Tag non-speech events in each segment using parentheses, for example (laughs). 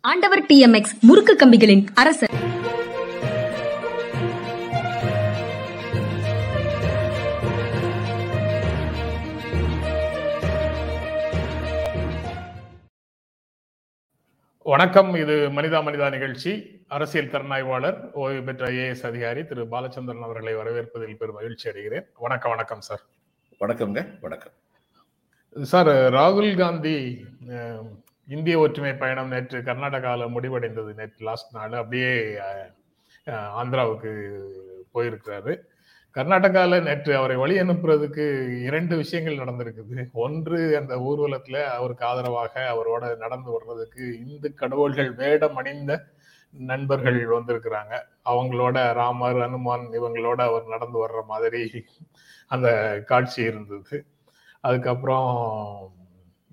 ஆண்டவர் டிஎம்எக்ஸ் முறுக்கு கம்பிகளின் அரசர். வணக்கம். இது மனிதா மனிதா நிகழ்ச்சி. அரசியல் திறனாய்வாளர் ஓய்வு பெற்ற ஐஏஎஸ் அதிகாரி திரு பாலச்சந்திரன் அவர்களை வரவேற்பதில் பெரும் மகிழ்ச்சி அடைகிறேன். வணக்கம் வணக்கம் சார். வணக்கம்ங்க வணக்கம். சார் ராகுல் காந்தி இந்திய ஒற்றுமை பயணம் நேற்று கர்நாடகாவில் முடிவடைந்தது நேற்று லாஸ்ட் நாள். அப்படியே ஆந்திராவுக்கு போயிருக்கிறாரு. கர்நாடகாவில் நேற்று அவரை வழி அனுப்புறதுக்கு இரண்டு விஷயங்கள் நடந்திருக்குது. ஒன்று அந்த ஊர்வலத்தில் அவருக்கு ஆதரவாக அவரோட நடந்து வர்றதுக்கு இந்து கடவுள்கள் வேடம் அணிந்த நண்பர்கள் வந்திருக்கிறாங்க. அவங்களோட ராமர் அனுமான் இவங்களோட அவர் நடந்து வர்ற மாதிரி அந்த காட்சி இருந்தது. அதுக்கப்புறம்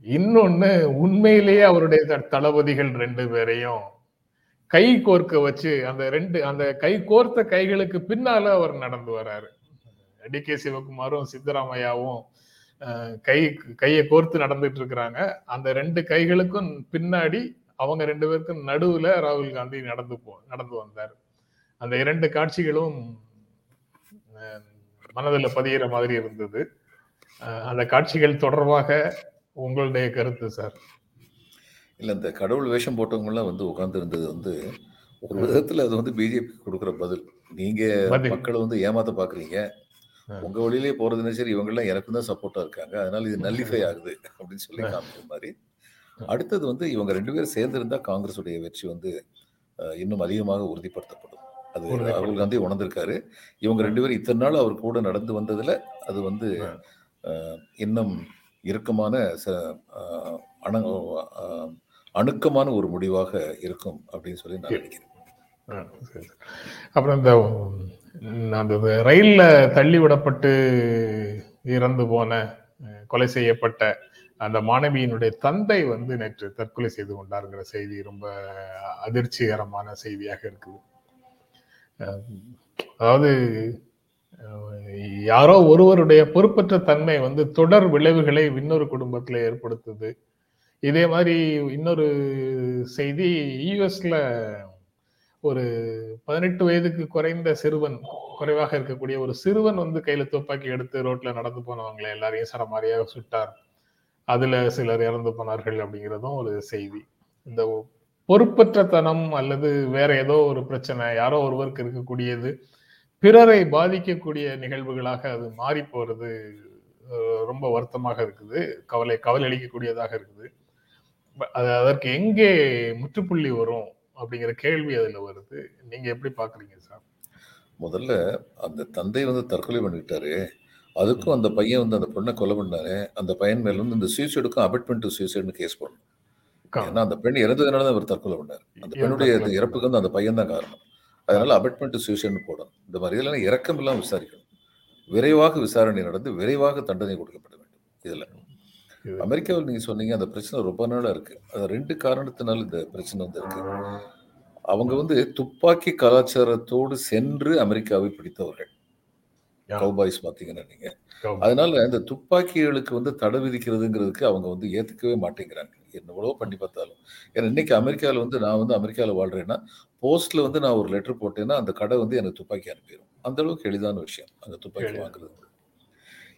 இன்னொன்னு உண்மையிலேயே அவருடைய த- தளபதிகள் ரெண்டு பேரையும் கை கோர்க்க வச்சு அந்த ரெண்டு அந்த கை கோர்த்த கைகளுக்கு பின்னால அவர் நடந்து வர்றாரு டி. கே. சிவகுமாரும் சித்தராமையாவும் கை கையை கோர்த்து நடந்துட்டு இருக்கிறாங்க. அந்த ரெண்டு கைகளுக்கும் பின்னாடி அவங்க ரெண்டு பேருக்கும் நடுவுல ராகுல் காந்தி நடந்து போ நடந்து வந்தார். அந்த இரண்டு காட்சிகளும் மனதில் பதிகிற மாதிரி இருந்தது. அந்த காட்சிகள் தொடர்பாக உங்களுடைய கருத்து சார்? இல்ல இந்த கடவுள் வேஷம் போட்டவங்கலாம் வந்து உட்கார்ந்து இருந்தது வந்து ஒரு விதத்துல அது வந்து பிஜேபி கொடுக்குற பதில். நீங்க. மக்களை வந்து ஏமாத்த பாக்குறீங்க. உங்க வழியிலே போறதுன்னா சரி இவங்க எல்லாம் எனக்கும் தான் சப்போர்ட்டா இருக்காங்க. அதனால இது நல்லிஃபை ஆகுது அப்படின்னு சொல்லி. காமிக்கிற மாதிரி. அடுத்தது வந்து இவங்க ரெண்டு பேரும் சேர்ந்து இருந்தா காங்கிரஸ் உடைய வெற்றி வந்து இன்னும் அதிகமாக உறுதிப்படுத்தப்படும். அது. ராகுல் காந்தி உணர்ந்திருக்காரு. இவங்க ரெண்டு பேரும் இத்தனை நாள் அவர் கூட நடந்து வந்ததுல அது வந்து இன்னும் இறுக்கமான ச- அஹ், அணு அணுக்கமான ஒரு முடிவாக இருக்கும் அப்படின்னு சொல்லி நான் நினைக்கிறேன். அப்புறம் இந்த அந்த ரயில்ல தள்ளி விடப்பட்டு இறந்து போன கொலை செய்யப்பட்ட அந்த மாணவியினுடைய தந்தை வந்து நேற்று தற்கொலை செய்து கொண்டாருங்கிற செய்தி ரொம்ப அதிர்ச்சிகரமான செய்தியாக இருக்குது. அதாவது யாரோ ஒருவருடைய பொறுப்பற்ற தன்மை வந்து தொடர் விளைவுகளை இன்னொரு குடும்பத்துல ஏற்படுத்துது. இதே மாதிரி இன்னொரு செய்தி யூஎஸ்ல ஒரு பதினெட்டு வயதுக்கு குறைந்த சிறுவன் குறைவாக இருக்கக்கூடிய ஒரு சிறுவன் வந்து கையில துப்பாக்கி எடுத்து ரோட்ல நடந்து போனவங்களை எல்லாரையும் சரமாரியாக சுட்டார். அதுல சிலர் இறந்து போனார்கள் அப்படிங்கிறதும் ஒரு செய்தி. இந்த பொறுப்பற்ற தனம் அல்லது வேற ஏதோ ஒரு பிரச்சனை யாரோ ஒருவருக்கு இருக்கக்கூடியது பிறரை பாதிக்கக்கூடிய நிகழ்வுகளாக அது மாறி போறது ரொம்ப வருத்தமாக இருக்குது. கவலை கவலை அளிக்கக்கூடியதாக இருக்குது. அது அதற்கு எங்கே முற்றுப்புள்ளி வரும் அப்படிங்கிற கேள்வி அதுல வருது. நீங்க எப்படி பாக்குறீங்க சார்? முதல்ல அந்த தந்தை வந்து தற்கொலை பண்ணிட்டாரு. அதுக்கும் அந்த பையன் வந்து அந்த பொண்ணை கொலை பண்ணாரு. அந்த பையன் மேல வந்து இந்த சூசைடுக்கும் அபட்மெண்ட் டு சூசைடுன்னு கேஸ் போடணும். ஏன்னா அந்த பெண் இறந்ததுனால தான் அவர் தற்கொலை பண்ணார். அந்த பெண்ணுடைய இறப்புக்கு வந்து அந்த பையன் தான் காரணம். அதனால அபட்மெண்ட் டு சூசைடுன்னு போடணும். இந்த மாதிரி இதெல்லாம் இறக்கம் இல்லாமல் விசாரிக்கணும். விரைவாக விசாரணை நடந்து விரைவாக தண்டனை கொடுக்கப்பட வேண்டும். இதுல இது- அமெரிக்காவில் நீங்க சொன்னீங்க அந்த பிரச்சனை ரொம்ப நாளா இருக்கு. அது ரெண்டு காரணத்தினால இந்த பிரச்சனை வந்து இருக்கு. அவங்க வந்து துப்பாக்கி கலாச்சாரத்தோடு சென்று அமெரிக்காவை பிடித்தவர்கள். கவுபாய்ஸ் பாத்தீங்கன்னா நீங்க. கௌ- அதனால இந்த துப்பாக்கிகளுக்கு வந்து தடை விதிக்கிறதுங்கிறதுக்கு அவங்க வந்து ஏத்துக்கவே மாட்டேங்கிறாங்க. என்னவளோ பண்ணி பார்த்தாலும். ஏன்னா இன்னைக்கு அமெரிக்காவில் வந்து நான் வந்து அமெரிக்காவில் வாழ்றேன்னா போஸ்ட்ல வந்து நான் ஒரு லெட்டர் போட்டேன்னா அந்த கடை வந்து எனக்கு துப்பாக்கி அனுப்பிடும் அந்த அளவுக்கு எளிதான விஷயம் அந்த துப்பாக்கி. வாங்குறது.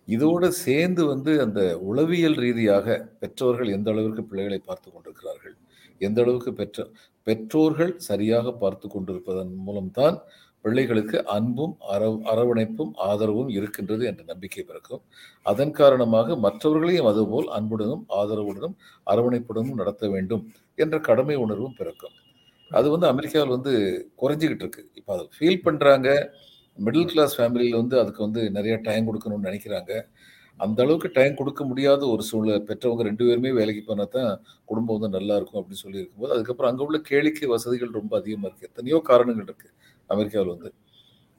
இதோட சேர்ந்து வந்து அந்த உளவியல் ரீதியாக பெற்றோர்கள் எந்த அளவிற்கு பிள்ளைகளை பார்த்து கொண்டிருக்கிறார்கள் எந்த அளவுக்கு பெற்ற பெற்றோர்கள் சரியாக பார்த்து கொண்டிருப்பதன் மூலம்தான் பிள்ளைகளுக்கு அன்பும் அர அரவணைப்பும் ஆதரவும் இருக்கின்றது என்ற நம்பிக்கை பிறக்கும். அதன் காரணமாக மற்றவர்களையும் அதுபோல் அன்புடனும் ஆதரவுடனும் அரவணைப்புடனும் நடத்த வேண்டும் என்ற கடமை உணர்வும் பிறக்கும். அது வந்து அமெரிக்காவில் வந்து குறைஞ்சிக்கிட்டு இருக்கு. இப்போ அதை ஃபீல் பண்ணுறாங்க மிடில் கிளாஸ் ஃபேமிலியில் வந்து அதுக்கு வந்து நிறைய டைம் கொடுக்கணும்னு நினைக்கிறாங்க. அந்த அளவுக்கு டைம் கொடுக்க முடியாத ஒரு சூழ்நிலை பெற்றவங்க ரெண்டு பேருமே வேலைக்கு போனால் தான் குடும்பம் வந்து நல்லா இருக்கும் அப்படின்னு சொல்லி இருக்கும்போது அதுக்கப்புறம் அங்கே உள்ள கேளிக்கை வசதிகள் ரொம்ப அதிகமாக இருக்குது எத்தனையோ காரணங்கள் இருக்குது அமெரிக்காவில் வந்து.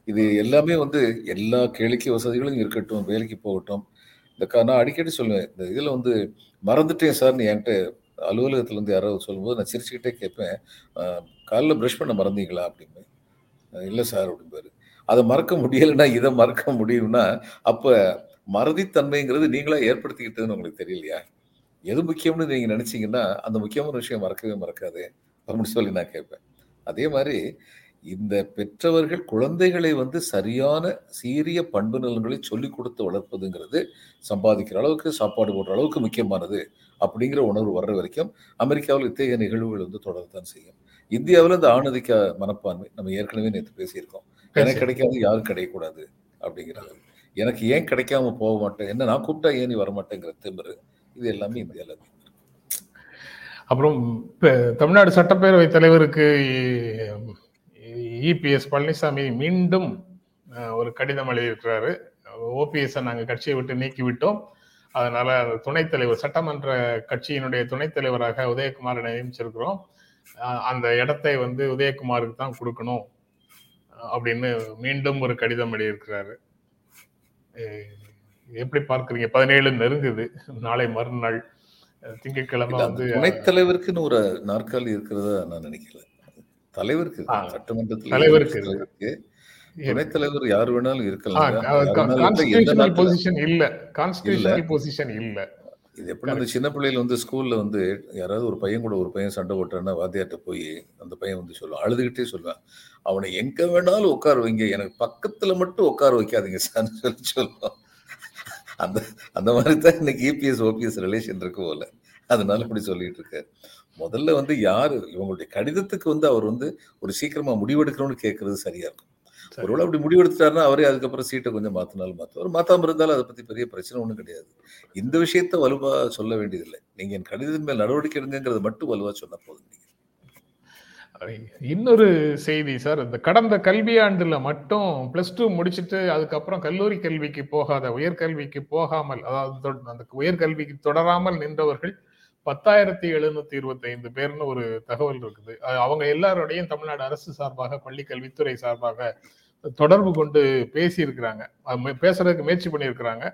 இது எல்லாமே வந்து எல்லா கேளிக்கை வசதிகளும் இருக்கட்டும் வேலைக்கு போகட்டும். இந்த கா நான் அடிக்கடி சொல்லுவேன் இந்த இதில் வந்து மறந்துட்டேன் சார் நீ என்கிட்ட அலுவலகத்தில் வந்து யாராவது சொல்லும்போது நான் சிரிச்சுக்கிட்டே கேட்பேன் காலில் காலைல ப்ரஷ் பண்ண மறந்தீங்களா? அப்படின்னு. இல்லை சார் அப்படிம்பாரு. அதை மறக்க முடியலைன்னா இதை மறக்க முடியும்னா அப்போ மறதித்தன்மைங்கிறது நீங்களாக ஏற்படுத்திக்கிட்டதுன்னு உங்களுக்கு தெரியலையா? எது முக்கியம்னு நீங்கள் நினச்சிங்கன்னா அந்த முக்கியமான விஷயம் மறக்கவே மறக்காது. அப்படின்னு சொல்லி நான் கேட்பேன். அதே மாதிரி இந்த பெற்றவர்கள் குழந்தைகளை வந்து சரியான சீரிய பண்பு நலன்களை சொல்லிக் கொடுத்து வளர்ப்பதுங்கிறது சம்பாதிக்கிற அளவுக்கு சாப்பாடு போடுற அளவுக்கு முக்கியமானது அப்படிங்கிற உணர்வு வர்ற வரைக்கும் அமெரிக்காவில் இத்தகைய நிகழ்வுகள் வந்து தொடரத்தான் செய்யும். இந்தியாவில் இந்த ஆணதிக்க மனப்பான்மை நம்ம ஏற்கனவே நேற்று பேசியிருக்கோம். எனக்கு கிடைக்காது யாரும் கிடைக்கக்கூடாது அப்படிங்கிறது. எனக்கு ஏன் கிடைக்காம போக மாட்டேன்? என்ன நான் கூப்பிட்டா ஏன் நீ வரமாட்டேங்கிற திமிரு? இது எல்லாமே இந்தியாவில் அப்புறம் தமிழ்நாடு சட்டப்பேரவை தலைவருக்கு இபிஎஸ் பழனிசாமி மீண்டும் ஒரு கடிதம் எழுதியிருக்கிறாரு. ஓபிஎஸ் நாங்க கட்சியை விட்டு நீக்கி விட்டோம் அதனால துணைத் தலைவர் சட்டமன்ற கட்சியினுடைய துணைத் தலைவராக உதயகுமாரை நியமிச்சிருக்கிறோம். அந்த இடத்தை வந்து உதயகுமாருக்கு தான் கொடுக்கணும் அப்படின்னு மீண்டும் ஒரு கடிதம் எழுதியிருக்கிறாரு. எப்படி பார்க்கறீங்க? பதினேழு நெருங்குது. நாளை மறுநாள் திங்கட்கிழமை வந்து துணைத் தலைவருக்குன்னு ஒரு நாற்காலி இருக்கிறதா நான் நினைக்கல. தலைவருக்கு சட்டமன்றத்தில் தலைவருக்கு இருக்கு. துணைத் தலைவர் யார் வேணாலும் இருக்கலாம். பொசிஷன் இல்ல. கான்ஸ்டிடியூஷனல் பொசிஷன் இல்ல. இது எப்படி அந்த சின்ன பிள்ளைகள் வந்து ஸ்கூல்ல வந்து யாராவது ஒரு பையன் கூட ஒரு பையன் சண்டை போட்டான்னா வாத்தியார்ட்ட போய் அந்த பையன் வந்து சொல்லுவான் அழுதுகிட்டே சொல்லுவான். அவனை எங்க வேணாலும் உட்கார வைங்க. எனக்கு பக்கத்துல மட்டும் உட்கார வைக்காதீங்க சார் (laughs) சொல்லி சொல்லுவான். அந்த அந்த மாதிரி தான் இன்னைக்கு இபிஎஸ் ஓபிஎஸ் ரிலேஷன் இருக்கு போல. அதனால இப்படி சொல்லிட்டு இருக்காரு. முதல்ல வந்து யாரு? இவங்களுடைய கடிதத்துக்கு வந்து அவர் வந்து ஒரு சீக்கிரமா முடிவெடுக்கணும்னு கேட்கறது சரியா இருக்கும். ஒருவேளை அப்படி முடிவெடுத்துட்டாருன்னா அவரே அதுக்கப்புறம் சீட்டை கொஞ்சம் மாத்தினாலும் மாற்றுவார் மாத்தாம இருந்தாலும் அதை பத்தி பெரிய பிரச்சனை ஒன்றும் கிடையாது. இந்த விஷயத்த வலுவா சொல்ல வேண்டியதில்லை. நீங்க என் கடிதத்தின் மேல் நடவடிக்கை எடுங்கிறது மட்டும் வலுவா சொன்னா போதும் நீங்க. இன்னொரு செய்தி சார். இந்த கடந்த கல்வியாண்டுல மட்டும் பிளஸ் டூ முடிச்சிட்டு அதுக்கப்புறம் கல்லூரி கல்விக்கு போகாத உயர்கல்விக்கு போகாமல் அதாவது அந்த உயர்கல்விக்கு தொடராமல் நின்றவர்கள் பத்தாயிரத்தி எழுநூத்தி இருபத்தி ஐந்து பேர்னு ஒரு தகவல் இருக்குது. அவங்க எல்லாரோடையும் தமிழ்நாடு அரசு சார்பாக பள்ளி கல்வித்துறை சார்பாக தொடர்பு கொண்டு பேசியிருக்கிறாங்க. பேசுறதுக்கு முயற்சி பண்ணியிருக்கிறாங்க.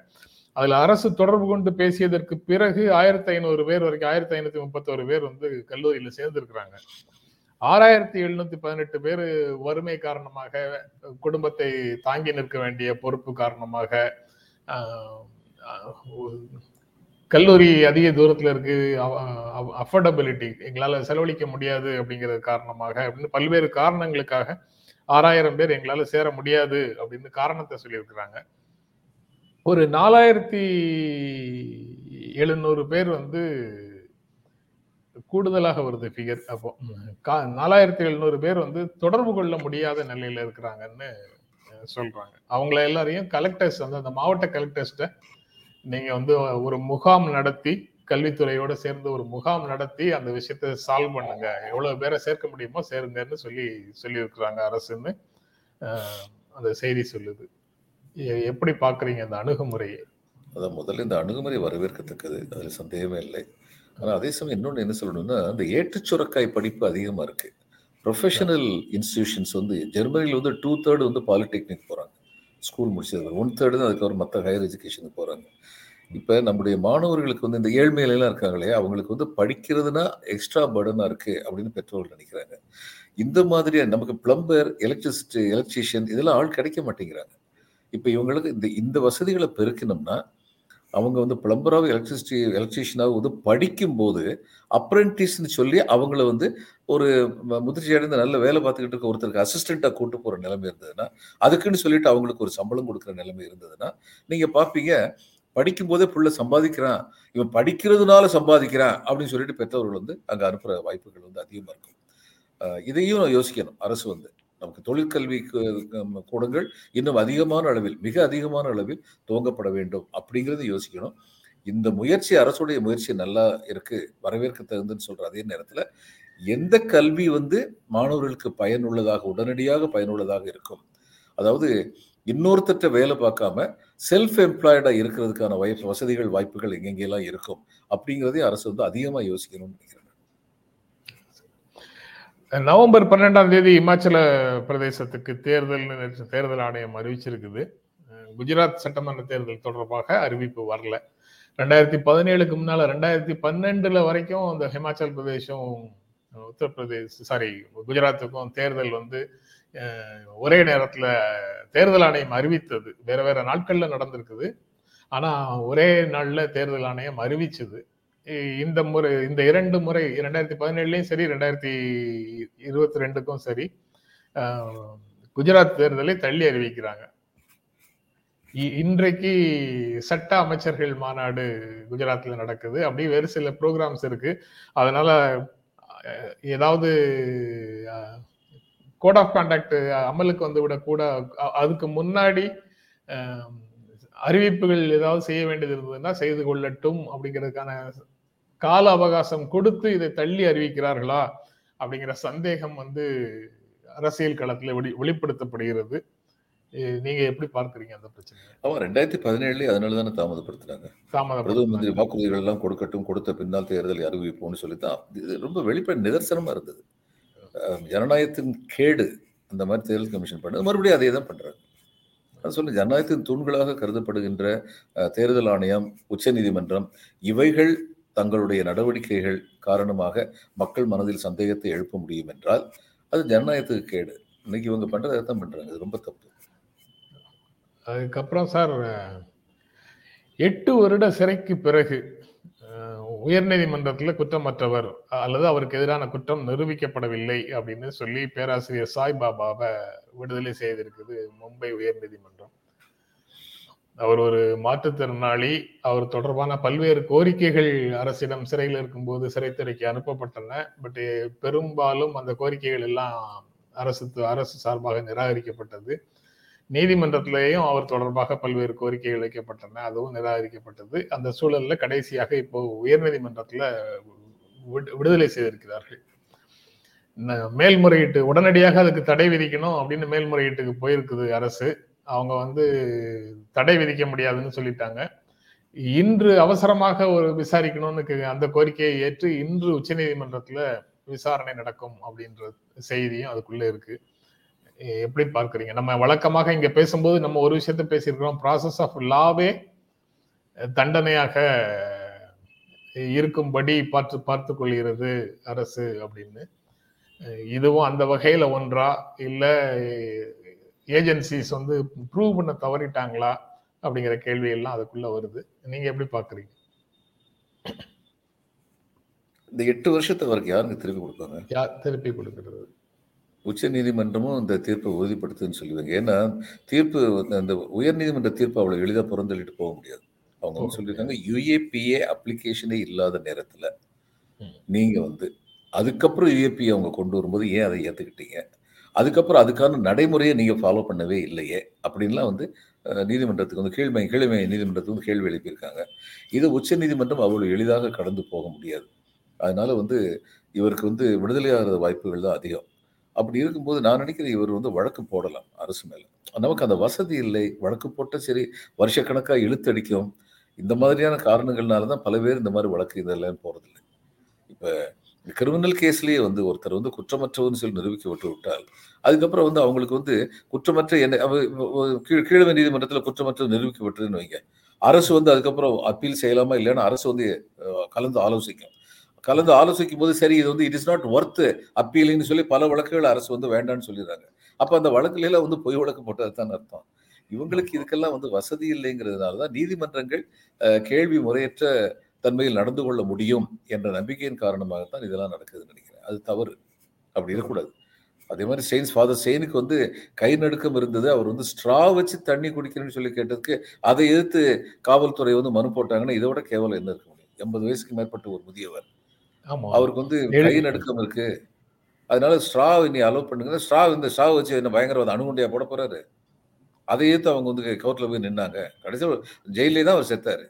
அதுல அரசு தொடர்பு கொண்டு பேசியதற்கு பிறகு ஆயிரத்தி ஐநூறு பேர் வரைக்கும் ஆயிரத்தி ஐநூத்தி முப்பத்தோரு பேர் வந்து கல்லூரியில சேர்ந்திருக்கிறாங்க. ஆறாயிரத்தி எழுநூத்தி பதினெட்டு பேர் வறுமை காரணமாக குடும்பத்தை தாங்கி நிற்க வேண்டிய பொறுப்பு காரணமாக கல்லூரி அதிக தூரத்துல இருக்கு. அஃபோர்டபிலிட்டி எங்களால் செலவழிக்க முடியாது அப்படிங்கிறது காரணமாக அப்படின்னு பல்வேறு காரணங்களுக்காக ஆறாயிரம் பேர் எங்களால் சேர முடியாது அப்படின்னு காரணத்தை சொல்லியிருக்கிறாங்க. ஒரு நாலாயிரத்தி எழுநூறு பேர் வந்து கூடுதலாக வருது ஃபிகர் அப்போ கா- நாலாயிரத்தி எழுநூறு பேர் வந்து தொடர்பு கொள்ள முடியாத நிலையில இருக்கிறாங்கன்னு சொல்றாங்க. அவங்கள எல்லாரையும் கலெக்டர்ஸ் வந்து அந்த மாவட்ட கலெக்டர்ஸ்ட நீங்க வந்து ஒரு முகாம் நடத்தி கல்வித்துறையோட சேர்ந்து ஒரு முகாம் நடத்தி அந்த விஷயத்தை சால்வ் பண்ணுங்க. எவ்வளவு பேரை சேர்க்க முடியுமோ சேருங்கன்னு சொல்லி சொல்லியிருக்கிறாங்க அரசுன்னு அந்த செய்தி சொல்லுது. எப்படி பாக்குறீங்க அந்த அணுகுமுறையை அதான் முதல்ல இந்த அணுகுமுறை வரவேற்கத்தக்கது. அதில் சந்தேகமே இல்லை. ஆனால் அதே சமயம் இன்னொன்று என்ன சொல்லணும்னா இந்த ஏற்றுச்சுரக்காய் படிப்பு அதிகமாக இருக்கு. ப்ரொஃபஷனல் இன்ஸ்டிடியூஷன்ஸ் வந்து ஜெர்மனியில் வந்து டூ தேர்டு வந்து பாலிடெக்னிக் போகிறாங்க ஸ்கூல் முடிச்சது ஒன் தேர்டு தான் அதுக்கப்புறம் மற்ற ஹையர் எஜுகேஷனுக்கு போகிறாங்க இப்போ நம்முடைய மாணவர்களுக்கு வந்து இந்த ஏழ்மையிலலாம் இருக்காங்களே அவங்களுக்கு வந்து படிக்கிறதுனா எக்ஸ்ட்ரா பர்டனாக இருக்குது அப்படின்னு பெற்றோர்கள் நினைக்கிறாங்க. இந்த மாதிரியாக நமக்கு பிளம்பர் எலக்ட்ரிசிட்டி எலக்ட்ரீஷியன் இதெல்லாம் ஆள் கிடைக்க மாட்டேங்கிறாங்க. இப்போ இவங்களுக்கு இந்த இந்த வசதிகளை பெருக்கணும்னா அவங்க வந்து பிளம்பராக எலக்ட்ரிசிட்டி எலக்ட்ரிஷியனாக வந்து படிக்கும்போது அப்ரெண்டிஸ்ன்னு சொல்லி அவங்கள வந்து ஒரு முதிர்ச்சி அடைந்து நல்ல வேலை பார்த்துக்கிட்டு இருக்க ஒருத்தருக்கு அசிஸ்டண்ட்டாக கூட்டு போகிற நிலைமை இருந்ததுன்னா அதுக்குன்னு சொல்லிட்டு அவங்களுக்கு ஒரு சம்பளம் கொடுக்குற நிலைமை இருந்ததுன்னா நீங்கள் பார்ப்பீங்க படிக்கும்போதே புள்ள சம்பாதிக்கிறான் இவன் படிக்கிறதுனால சம்பாதிக்கிறான் அப்படின்னு சொல்லிட்டு பெற்றவர்கள் வந்து அங்கே அனுப்புகிற வாய்ப்புகள் வந்து அதிகமாக இருக்கும். இதையும் இதையும் யோசிக்கணும். அரசு வந்து நமக்கு தொழிற்கல்விக்கு கூடங்கள் இன்னும் அதிகமான அளவில் மிக அதிகமான அளவில் துவங்கப்பட வேண்டும் அப்படிங்கிறது யோசிக்கணும். இந்த முயற்சி அரசுடைய முயற்சி நல்லா இருக்கு வரவேற்க தகுந்துன்னு சொல்ற அதே நேரத்தில் எந்த கல்வி வந்து மாணவர்களுக்கு பயனுள்ளதாக உடனடியாக பயனுள்ளதாக இருக்கும்? அதாவது இன்னொருத்தட்ட வேலை பார்க்காம செல்ஃப் எம்ப்ளாய்டாக இருக்கிறதுக்கான வாய்ப்பு வசதிகள் வாய்ப்புகள் எங்கெங்கெல்லாம் இருக்கும்? அப்படிங்கிறதையும் அரசு வந்து அதிகமாக யோசிக்கணும்னு நினைக்கிறேன். நவம்பர் பன்னெண்டாம் தேதி இமாச்சல பிரதேசத்துக்கு தேர்தல் தேர்தல் ஆணையம் அறிவிச்சிருக்குது. குஜராத் சட்டமன்ற தேர்தல் தொடர்பாக அறிவிப்பு வரல. ரெண்டாயிரத்தி பதினேழுக்கு முன்னால ரெண்டாயிரத்தி பன்னெண்டுல வரைக்கும் அந்த ஹிமாச்சல் பிரதேசம் உத்தரப்பிரதேஷ் சாரி குஜராத்துக்கும் தேர்தல் வந்து ஒரே நேரத்தில் தேர்தல் ஆணையம் அறிவித்தது. வேற வேற நாட்கள்ல நடந்திருக்குது. ஆனா ஒரே நாள்ல தேர்தல் ஆணையம் அறிவிச்சது. இந்த முறை இந்த இரண்டு முறை ரெண்டாயிரத்தி பதினேழுலையும் சரி ரெண்டாயிரத்தி இருபத்தி ரெண்டுக்கும் சரி குஜராத் தேர்தலை தள்ளி அறிவிக்கிறாங்க. இ- இன்றைக்கு சட்ட அமைச்சர்கள் மாநாடு குஜராத்தில் நடக்குது. அப்படி வேறு சில ப்ரோக்ராம்ஸ் இருக்கு. அதனால ஏதாவது கோட் ஆஃப் கான்டாக்ட் அமலுக்கு வந்து விடக்கூட அதுக்கு முன்னாடி அறிவிப்புகள் ஏதாவது செய்ய வேண்டியது இருந்ததுன்னா செய்து கொள்ளட்டும் அப்படிங்கிறதுக்கான கால அவகாசம் கொடுத்து இதை தள்ளி அறிவிக்கிறார்களா அப்படிங்கிற சந்தேகம் வந்து அரசியல் களத்துல வெளி வெளிப்படுத்தப்படுகிறது. நீங்க எப்படி பார்க்கறீங்க அந்த பிரச்சனையை? அவன் ரெண்டாயிரத்தி பதினேழுலயே அதனால தானே தாமதப்படுத்தினாங்க பிரதம மந்திரி. வாக்குறுதிகள் எல்லாம் கொடுக்கட்டும் கொடுத்த பின்னால் தேர்தலை அறிவிப்போம்னு சொல்லித்தான். இது ரொம்ப வெளிப்படை நிதர்சனமா இருந்தது. ஜனநாயகத்தின் கேடு அந்த மாதிரி தேர்தல் கமிஷன் பண்ணது மறுபடியும் அதே தான் பண்றாங்க. அது சொல்லி ஜனநாயகத்தின் தூண்களாக கருதப்படுகின்ற தேர்தல் ஆணையம் உச்சநீதிமன்றம் இவைகள் தங்களுடைய நடவடிக்கைகள் காரணமாக மக்கள் மனதில் சந்தேகத்தை எழுப்ப முடியும் என்றால் அது ஜனநாயகத்துக்கு கேடு. இன்னைக்கு இவங்க பண்றது தான் பண்றாங்க. அது ரொம்ப தப்பு. அதுக்கப்புறம் சார் எட்டு வருட சிறைக்கு பிறகு உயர்நீதிமன்றத்தில் குற்றமற்றவர் அல்லது அவருக்கு எதிரான குற்றம் நிரூபிக்கப்படவில்லை அப்படின்னு சொல்லி பேராசிரியர் சாய் பாபாவை விடுதலை செய்திருக்குது மும்பை உயர்நீதிமன்றம். அவர் ஒரு மாற்றுத்திறனாளி. அவர் தொடர்பான பல்வேறு கோரிக்கைகள் அரசிடம் சிறையில் இருக்கும்போது சிறைத்துறைக்கு அனுப்பப்பட்டன. பட் பெரும்பாலும் அந்த கோரிக்கைகள் எல்லாம் அரசு அரசு சார்பாக நிராகரிக்கப்பட்டது. நீதிமன்றத்திலேயும் அவர் தொடர்பாக பல்வேறு கோரிக்கைகள் வைக்கப்பட்டன. அதுவும் நிராகரிக்கப்பட்டது. அந்த சூழல்ல கடைசியாக இப்போ உயர்நீதிமன்றத்துல விடு- விடுதலை செய்திருக்கிறார்கள். மேல்முறையீட்டு உடனடியாக அதுக்கு தடை விதிக்கணும் அப்படின்னு மேல்முறையீட்டுக்கு போயிருக்குது அரசு. அவங்க வந்து தடை விதிக்க முடியாதுன்னு சொல்லிட்டாங்க. இன்று அவசரமாக ஒரு விசாரிக்கணும்னு அந்த கோரிக்கையை ஏற்று இன்று உச்சநீதிமன்றத்தில் விசாரணை நடக்கும் அப்படின்ற செய்தியும் அதுக்குள்ள இருக்கு. எப்படி பார்க்குறீங்க? நம்ம வழக்கமாக இங்க பேசும்போது நம்ம ஒரு விஷயத்த பேசியிருக்கிறோம். ப்ராசஸ் ஆஃப் லாவே தண்டனையாக இருக்கும்படி பார்த்து பார்த்து கொள்கிறது அரசு அப்படின்னு. இதுவும் அந்த வகையில ஒன்றா இல்லை ஏஜென்சிஸ் வந்து ப்ரூவ் பண்ண தவறிட்டாங்களா அப்படிங்கிற கேள்வி எல்லாம் அதுக்குள்ள வருது. நீங்க எப்படி பாக்குறீங்க? இந்த எட்டு வருஷத்தை அவருக்கு யாருங்க திருப்பி கொடுப்பாங்க யார் திருப்பி கொடுக்கிறது? உச்ச நீதிமன்றமும் இந்த தீர்ப்பை உறுதிப்படுத்துன்னு சொல்லுவாங்க. ஏன்னா தீர்ப்பு அந்த உயர் நீதிமன்ற தீர்ப்பு அவ்வளவு எளிதாக புறந்தள்ளிட்டு போக முடியாது. அவங்க சொல்லியிருக்காங்க யுஏபிஏ அப்ளிகேஷனே இல்லாத நேரத்துல ம். நீங்க வந்து அதுக்கப்புறம் யுஏபி அவங்க கொண்டு வரும்போது ஏன் அதை ஏத்துக்கிட்டீங்க? அதுக்கப்புறம் அதுக்கான நடைமுறையை நீங்கள் ஃபாலோ பண்ணவே இல்லையே. அப்படின்லாம் வந்து நீதிமன்றத்துக்கு வந்து கீழ்மை கீழ்மை நீதிமன்றத்துக்கு வந்து கேள்வி எழுப்பியிருக்காங்க. இது உச்ச நீதிமன்றம் அவ்வளோ எளிதாக கடந்து போக முடியாது. அதனால வந்து இவருக்கு வந்து விடுதலையாகிற வாய்ப்புகள் தான் அதிகம். அப்படி இருக்கும்போது நான் நினைக்கிறேன் இவர் வந்து வழக்கு போடலாம் அரசு மேலே. நமக்கு அந்த வசதி இல்லை வழக்கு போட்டால் சரி வருஷக்கணக்காக இழுத்தடிக்கும். இந்த மாதிரியான காரணங்கள்னால தான் பல பேர் இந்த மாதிரி வழக்கு இதெல்லாம் போகிறதில்லை இப்போ கிரிமினல் கேஸ்லேயே வந்து ஒருத்தர் வந்து குற்றமற்றவர்னு சொல்லி நிரூபிக்க விட்டு விட்டால் அதுக்கப்புறம் வந்து அவங்களுக்கு வந்து குற்றமற்ற என்ன கீழ் கீழமை நீதிமன்றத்தில் குற்றமற்ற நிரூபிக்கப்பட்டதுன்னு வைங்க. அரசு வந்து அதுக்கப்புறம் அப்பீல் செய்யலாமா இல்லைன்னா அரசு வந்து கலந்து ஆலோசிக்கும். கலந்து ஆலோசிக்கும் போது சரி இது வந்து இட் இஸ் நாட் ஒர்த் அப்பீலின்னு சொல்லி பல வழக்குகள் அரசு வந்து வேண்டாம்னு சொல்லிடுறாங்க. அப்போ அந்த வழக்குல வந்து பொய் வழக்கு போட்டது தான் அர்த்தம்? இவங்களுக்கு இதுக்கெல்லாம் வந்து வசதி இல்லைங்கிறதுனால தான் நீதிமன்றங்கள் கேள்வி முறையற்ற தன்மையில் நடந்து கொள்ள முடியும் என்ற நம்பிக்கையின் காரணமாகத்தான் இதெல்லாம் நடக்குதுன்னு நினைக்கிறேன். அது தவறு. அப்படி இருக்கக்கூடாது. அதே மாதிரி செயின்ஸ் ஃபாதர் செயினுக்கு வந்து கை நடுக்கம் இருந்தது. அவர் வந்து ஸ்ட்ரா வச்சு தண்ணி குடிக்கணும்னு சொல்லி கேட்டதுக்கு அதை எதிர்த்து காவல்துறை வந்து மனு போட்டாங்கன்னா இதை விட கேவலம் என்ன இருக்க முடியும்? எண்பது வயசுக்கு மேற்பட்ட ஒரு முதியவர். ஆமா. அவருக்கு வந்து கை நடுக்கம் இருக்கு. அதனால ஸ்ட்ரா நீ அலோவ் பண்ணுங்க ஸ்ட்ரா இந்த ஸ்ட்ரா வச்சு என்ன பயங்கரவாத அணுகுண்டியா போட போறாரு? அதை ஏத்து அவங்க வந்து கோர்ட்ல போய் நின்னாங்க. கடைசியில் ஜெயிலே தான் அவர் செத்தாரு.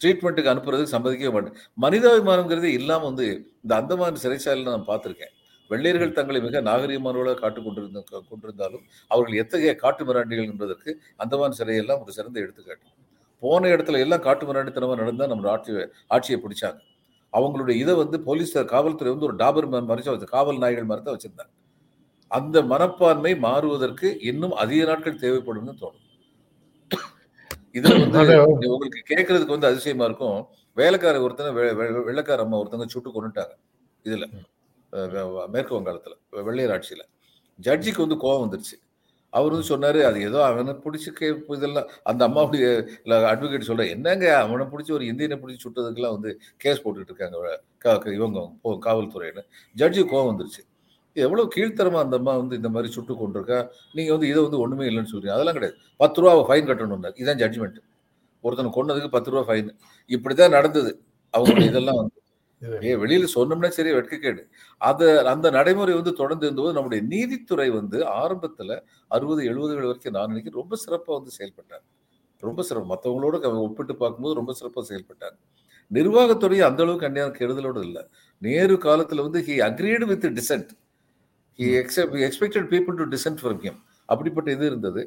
ட்ரீட்மெண்ட்டுக்கு அனுப்புறதுக்கு சம்மதிக்கவே மாட்டேன். மனிதாபிமானங்கிறதே இல்லாமல் வந்து இந்த அந்தமான் சிறைச்சாலையில் நான் பார்த்துருக்கேன். வெள்ளையர்கள் தங்களை மிக நாகரிகமானவர்களாக காட்டு கொண்டிருந்த கொண்டிருந்தாலும் அவர்கள் எத்தகைய காட்டு மிராண்டிகள் என்பதற்கு அந்தமான் சிறையெல்லாம் ஒரு சிறந்த எடுத்துக்காட்டு. போன இடத்துல எல்லாம் காட்டு மிராண்டித்தனமாக நடந்தால் நம்ம ஆட்சி ஆட்சியை பிடிச்சாங்க. அவங்களுடைய இதை வந்து போலீஸ் காவல்துறை வந்து ஒரு டாபர் மறைச்சா வச்சு காவல் நாய்கள் மாதிரி வச்சுருந்தாங்க. அந்த மனப்பான்மை மாறுவதற்கு இன்னும் அதிக நாட்கள் தேவைப்படும்னு தோணும். இதுல வந்து உங்களுக்கு கேட்கறதுக்கு வந்து அதிசயமா இருக்கும். வேலைக்கார ஒருத்தங்க வெள்ளைக்கார அம்மா ஒருத்தங்க சுட்டு கொண்டுட்டாங்க இதுல மேற்கு வங்காளத்துல வெள்ளையர் ஆட்சியில. ஜட்ஜிக்கு வந்து கோவம் வந்துருச்சு. அவர் வந்து சொன்னாரு அது ஏதோ அவனை பிடிச்சி கே இதெல்லாம் அந்த அம்மாவுடைய அட்வொகேட் சொல்ற என்னங்க அவனை பிடிச்சி ஒரு இந்தியனை பிடிச்சி சுட்டதுக்கெல்லாம் வந்து கேஸ் போட்டுட்டு இருக்காங்க இவங்க காவல்துறையில ஜட்ஜி கோவம் வந்துருச்சு. எவ்வளவு கீழ்த்தரமா அந்த அம்மா வந்து இந்த மாதிரி சுட்டு கொண்டிருக்கா? நீங்க வந்து இதை வந்து ஒண்ணுமே இல்லைன்னு சொல்றீங்க. அதெல்லாம் கிடையாது. பத்து ரூபா ஃபைன் கட்டணும் இதான் ஜட்ஜ்மெண்ட் ஒருத்தனை கொன்னதுக்கு பத்து ரூபா ஃபைன் இப்படிதான் நடந்தது. அவங்களுடைய இதெல்லாம் வந்து. ஏ வெளியில சொன்னோம்னா சரி வெட்கக்கேடு அது அந்த நடைமுறை வந்து தொடர்ந்து இருந்தபோது நம்முடைய நீதித்துறை வந்து ஆரம்பத்துல அறுபது எழுபதுகள் வரைக்கும் நான் நினைக்கிறேன் ரொம்ப சிறப்பா வந்து செயல்பட்டாங்க ரொம்ப சிறப்பு. மற்றவங்களோட ஒப்பிட்டு பார்க்கும்போது ரொம்ப சிறப்பா செயல்பட்டாங்க நிர்வாகத்துறை அந்த அளவுக்கு அந்நியாரம் கெடுதலோடு இல்லை. நேரு காலத்துல வந்து he agreed with dissent expected people to dissent from him அப்படிப்பட்ட இது இருந்தது.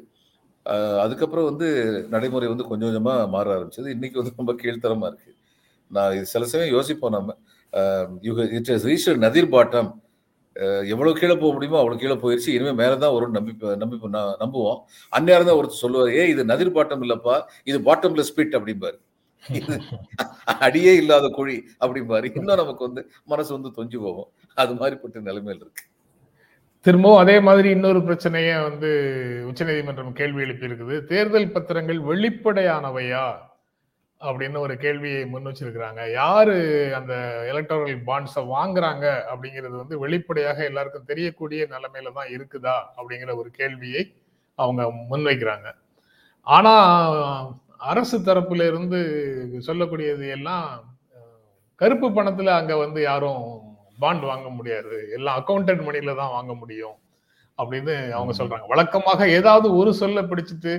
அதுக்கப்புறம் வந்து நடைமுறை வந்து கொஞ்சம் கொஞ்சமாக மாற ஆரம்பிச்சது. இன்னைக்கு வந்து ரொம்ப கீழ்த்தரமாக இருக்குது நான் இது சில சமயம் யோசிப்போம் நம்ம it is reach nadir bottom எவ்வளோ கீழே போக முடியுமோ அவ்வளோ கீழே போயிடுச்சு இனிமேல் மேலே தான் ஒரு நம்பி நம்பி ந- நம்புவோம். அந்நேரம் தான் ஒருத்தர் சொல்லுவார் ஏ இது நதிர் பாட்டம் இல்லைப்பா. இது பாட்டம்ல ஸ்பிட் அப்படிம்பாரு. அடியே இல்லாத குழி அப்படிம்பாரு. இன்னும் நமக்கு வந்து மனசு வந்து தொஞ்சு போகும். அது மாதிரிப்பட்ட நிலைமையில் இருக்கு. திரும்பவும் அதே மாதிரி இன்னொரு பிரச்சனையை வந்து உச்சநீதிமன்றம் கேள்வி எழுப்பி இருக்குது தேர்தல் பத்திரங்கள் வெளிப்படையானவையா? அப்படின்னு ஒரு கேள்வியை முன் வச்சிருக்கிறாங்க. யாரு அந்த எலக்டோரல் பாண்ட்ஸை வாங்குறாங்க அப்படிங்கிறது வந்து வெளிப்படையாக எல்லாருக்கும் தெரியக்கூடிய நிலைமையில தான் இருக்குதா அப்படிங்கிற ஒரு கேள்வியை அவங்க முன்வைக்கிறாங்க ஆனா அரசு தரப்புல இருந்து சொல்லக்கூடியது எல்லாம் கருப்பு பணத்துல அங்க வந்து யாரும் பாண்ட் வாங்க முடியாது. எல்லாம் அக்கௌண்டன்ட் மணில தான் வாங்க முடியும் அப்படின்னு அவங்க. சொல்றாங்க. வழக்கமாக ஏதாவது ஒரு சொல்ல பிடிச்சிட்டு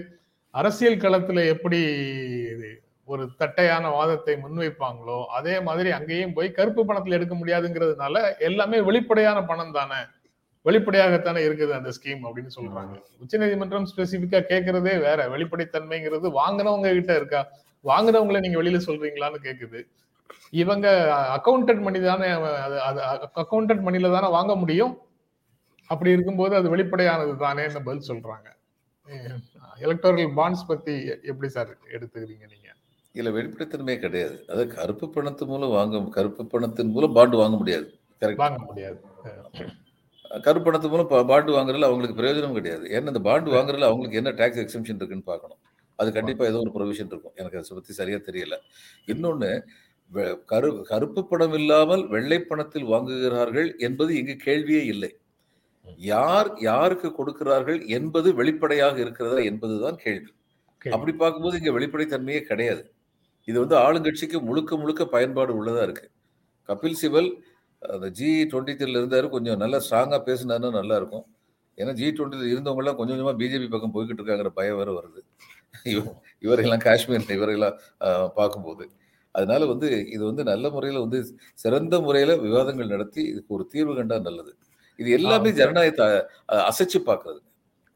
அரசியல் களத்துல எப்படி ஒரு தட்டையான வாதத்தை முன்வைப்பாங்களோ அதே மாதிரி அங்கேயும் போய் கருப்பு பணத்துல எடுக்க முடியாதுங்கிறதுனால எல்லாமே வெளிப்படையான பணம் தானே. வெளிப்படையாகத்தானே இருக்குது அந்த ஸ்கீம் அப்படின்னு சொல்றாங்க. உச்சநீதிமன்றம் ஸ்பெசிபிக்கா கேட்கறதே வேற. வெளிப்படைத்தன்மைங்கிறது வாங்கினவங்க கிட்ட இருக்கா? வாங்கினவங்களை நீங்க வெளியில சொல்றீங்களான்னு கேக்குது. இவங்க அக்கௌண்டன்ட் மணி தானே அக்கௌண்டன்ட் மணில தானே வாங்க முடியும்? அப்படி இருக்கும்போது அது வெளிப்படையானது தானேன்னு பதில் சொல்றாங்க. எலக்டோரல் பாண்ட்ஸ் பத்தி எப்படி சார் எடுத்துக்கிறீங்க நீங்க? இல்ல வெளிப்படைத்தன்மையே கிடையாது. அதாவது கருப்பு பணத்து மூலம் வாங்க கருப்பு பணத்தின் மூலம் பாண்டு வாங்க முடியாது. கரெக்ட் வாங்க முடியாது. கருப்பு பணத்து மூலம் பாண்டு வாங்குறதுல அவங்களுக்கு பிரயோஜனம் கிடையாது. ஏன்னா இந்த பாண்டு வாங்குறதுல அவங்களுக்கு என்ன டாக்ஸ் எக்ஸம்ஷன் இருக்குன்னு பார்க்கணும். அது கண்டிப்பா ஏதோ ஒரு ப்ரொவிஷன் இருக்கும். எனக்கு அதை பத்தி சரியா தெரியல. இன்னொன்னு கரு கருப்பு பணம் இல்லாமல் வெள்ளை பணத்தில் வாங்குகிறார்கள் என்பது இங்கு கேள்வியே இல்லை. யார் யாருக்கு கொடுக்கிறார்கள் என்பது வெளிப்படையாக இருக்கிறதா என்பதுதான் கேள்வி. அப்படி பார்க்கும்போது இங்க வெளிப்படைத்தன்மையே கிடையாது. இது வந்து ஆளுங்கட்சிக்கு முழுக்க முழுக்க பயன்பாடு உள்ளதா இருக்கு. கபில் சிபல் அந்த ஜி டுவெண்ட்டி த்ரீல இருந்தாரு கொஞ்சம் நல்லா ஸ்ட்ராங்கா பேசினாருன்னா நல்லா இருக்கும். ஏன்னா ஜி டுவெண்ட்டி இருந்தவங்க எல்லாம் கொஞ்சம் கொஞ்சமா பிஜேபி பக்கம் போய்கிட்டு இருக்காங்கிற பயம் வேற வருது. இவ- இவரெல்லாம் காஷ்மீர் இவரெல்லாம் பார்க்கும்போது. அதனால வந்து இது வந்து நல்ல முறையில வந்து சிறந்த முறையில விவாதங்கள் நடத்தி இதுக்கு ஒரு தீர்வு கண்டா நல்லது. இது எல்லாமே. ஜனநாயகத்தை அசைச்சு பார்க்கிறது.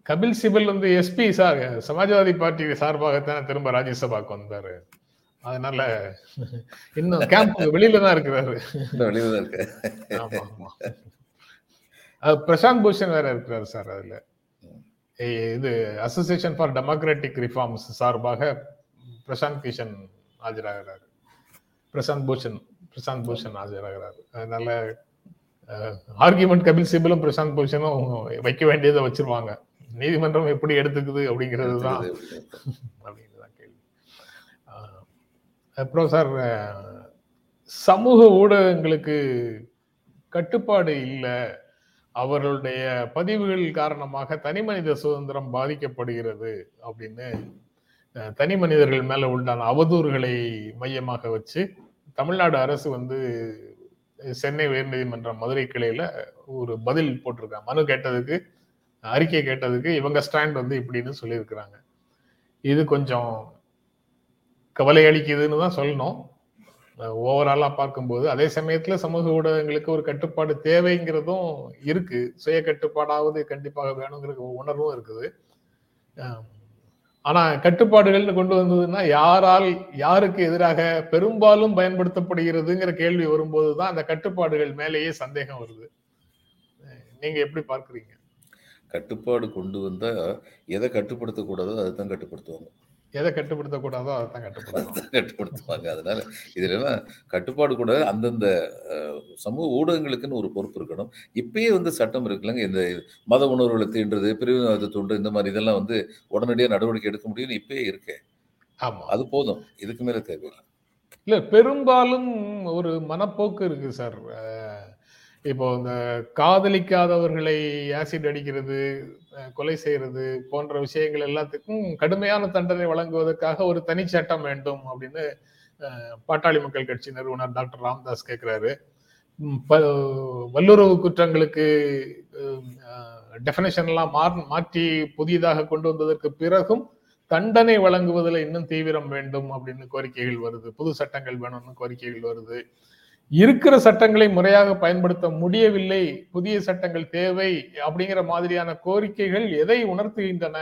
கபில் சிபல் வந்து எஸ்பி சார் சமாஜ்வாதி பார்ட்டி சார்பாகத்தானே திரும்ப ராஜ்யசபாக்கு வந்தாரு. அதனால இன்னும் கேம்ப் (laughs) வெளியில தான் இருக்கிறாரு. வெளியில தான் இருக்கு பிரசாந்த் பூஷன் வேற இருக்கிறாரு சார் அதுல. இது அசோசியேஷன் ஃபார் டெமோக்ராட்டிக் ரிஃபார்ம்ஸ் சார்பாக பிரசாந்த் கிஷன் ஆஜராகிறாரு. பிரசாந்த் பூஷன் பிரசாந்த் பூஷன் ஆஜராகிறாரு அதனால ஆர்கியூமெண்ட் கபில் சிபலும் பிரசாந்த் பூஷனும் வைக்க வேண்டியதை வச்சிருவாங்க. நீதிமன்றம் எப்படி எடுத்துக்குது அப்படிங்கிறது தான் அப்படிங்கிறதான் கேள்வி. அப்புறம் சார் சமூக ஊடகங்களுக்கு கட்டுப்பாடு இல்லை. அவர்களுடைய பதிவுகள் காரணமாக தனி மனித சுதந்திரம் பாதிக்கப்படுகிறது அப்படின்னு தனி மனிதர்கள் மேல உண்டான அவதூறுகளை மையமாக வச்சு தமிழ்நாடு அரசு வந்து சென்னை உயர்நீதிமன்றம் மதுரை கிளையில ஒரு பதில் போட்டிருக்காங்க. மனு கேட்டதுக்கு அறிக்கை கேட்டதுக்கு இவங்க ஸ்டாண்ட் வந்து இப்படின்னு சொல்லியிருக்கிறாங்க. இது கொஞ்சம் கவலை அளிக்குதுன்னு தான் சொல்லணும். ஓவராலாக பார்க்கும்போது அதே சமயத்தில் சமூக ஊடகங்களுக்கு ஒரு கட்டுப்பாடு தேவைங்கிறதும் இருக்கு. சுய கட்டுப்பாடாவது கண்டிப்பாக வேணுங்கிற உணர்வும் இருக்குது. ஆனா கட்டுப்பாடுகள்னு கொண்டு வந்ததுன்னா யாரால் யாருக்கு எதிராக பெரும்பாலும் பயன்படுத்தப்படுகிறதுங்கிற கேள்வி வரும்போது தான் அந்த கட்டுப்பாடுகள் மேலேயே சந்தேகம் வருது. நீங்க எப்படி பார்க்குறீங்க? கட்டுப்பாடு கொண்டு வந்தா எதை கட்டுப்படுத்தக்கூடாதோ அதை தான் கட்டுப்படுத்துவாங்க. எதை கட்டுப்படுத்தக்கூடாதோ அதை தான் கட்டுப்படுத்துவாங்க. அதனால இதுல எல்லாம் கட்டுப்பாடு கூட அந்தந்த சமூக ஊடகங்களுக்குன்னு ஒரு பொறுப்பு இருக்கணும். இப்பயே வந்து சட்டம் இருக்குல்லங்க இந்த மத உணர்வுகளை தீண்டுறது பிரிவினவாத தூண்டு இந்த மாதிரி இதெல்லாம் வந்து உடனடியாக நடவடிக்கை எடுக்க முடியும்னு இப்பயே இருக்கே. ஆமா. அது போதும். இதுக்கு மேல தேவையில்லை. இல்ல பெரும்பாலும் ஒரு மனப்போக்கு இருக்கு சார். இப்போ இந்த காதலிக்காதவர்களை ஆசிட் அடிக்கிறது கொலை செய்யறது போன்ற விஷயங்கள் எல்லாத்துக்கும் கடுமையான தண்டனை வழங்குவதற்காக ஒரு தனி சட்டம் வேண்டும் அப்படின்னு பாட்டாளி மக்கள் கட்சி நிறுவனர் டாக்டர் ராம்தாஸ் கேட்கிறாரு ப- வல்லுறவு குற்றங்களுக்கு டெஃபினேஷன்லாம் மாற்றி புதியதாக கொண்டு வந்ததற்கு பிறகும் தண்டனை வழங்குவதில் இன்னும் தீவிரம் வேண்டும் அப்படின்னு கோரிக்கைகள் வருது. புது சட்டங்கள் வேணும்னு கோரிக்கைகள் வருது. இருக்கிற சட்டங்களை முறையாக பயன்படுத்த முடியவில்லை புதிய சட்டங்கள் தேவை அப்படிங்கிற மாதிரியான கோரிக்கைகள் எதை உணர்த்துகின்றன?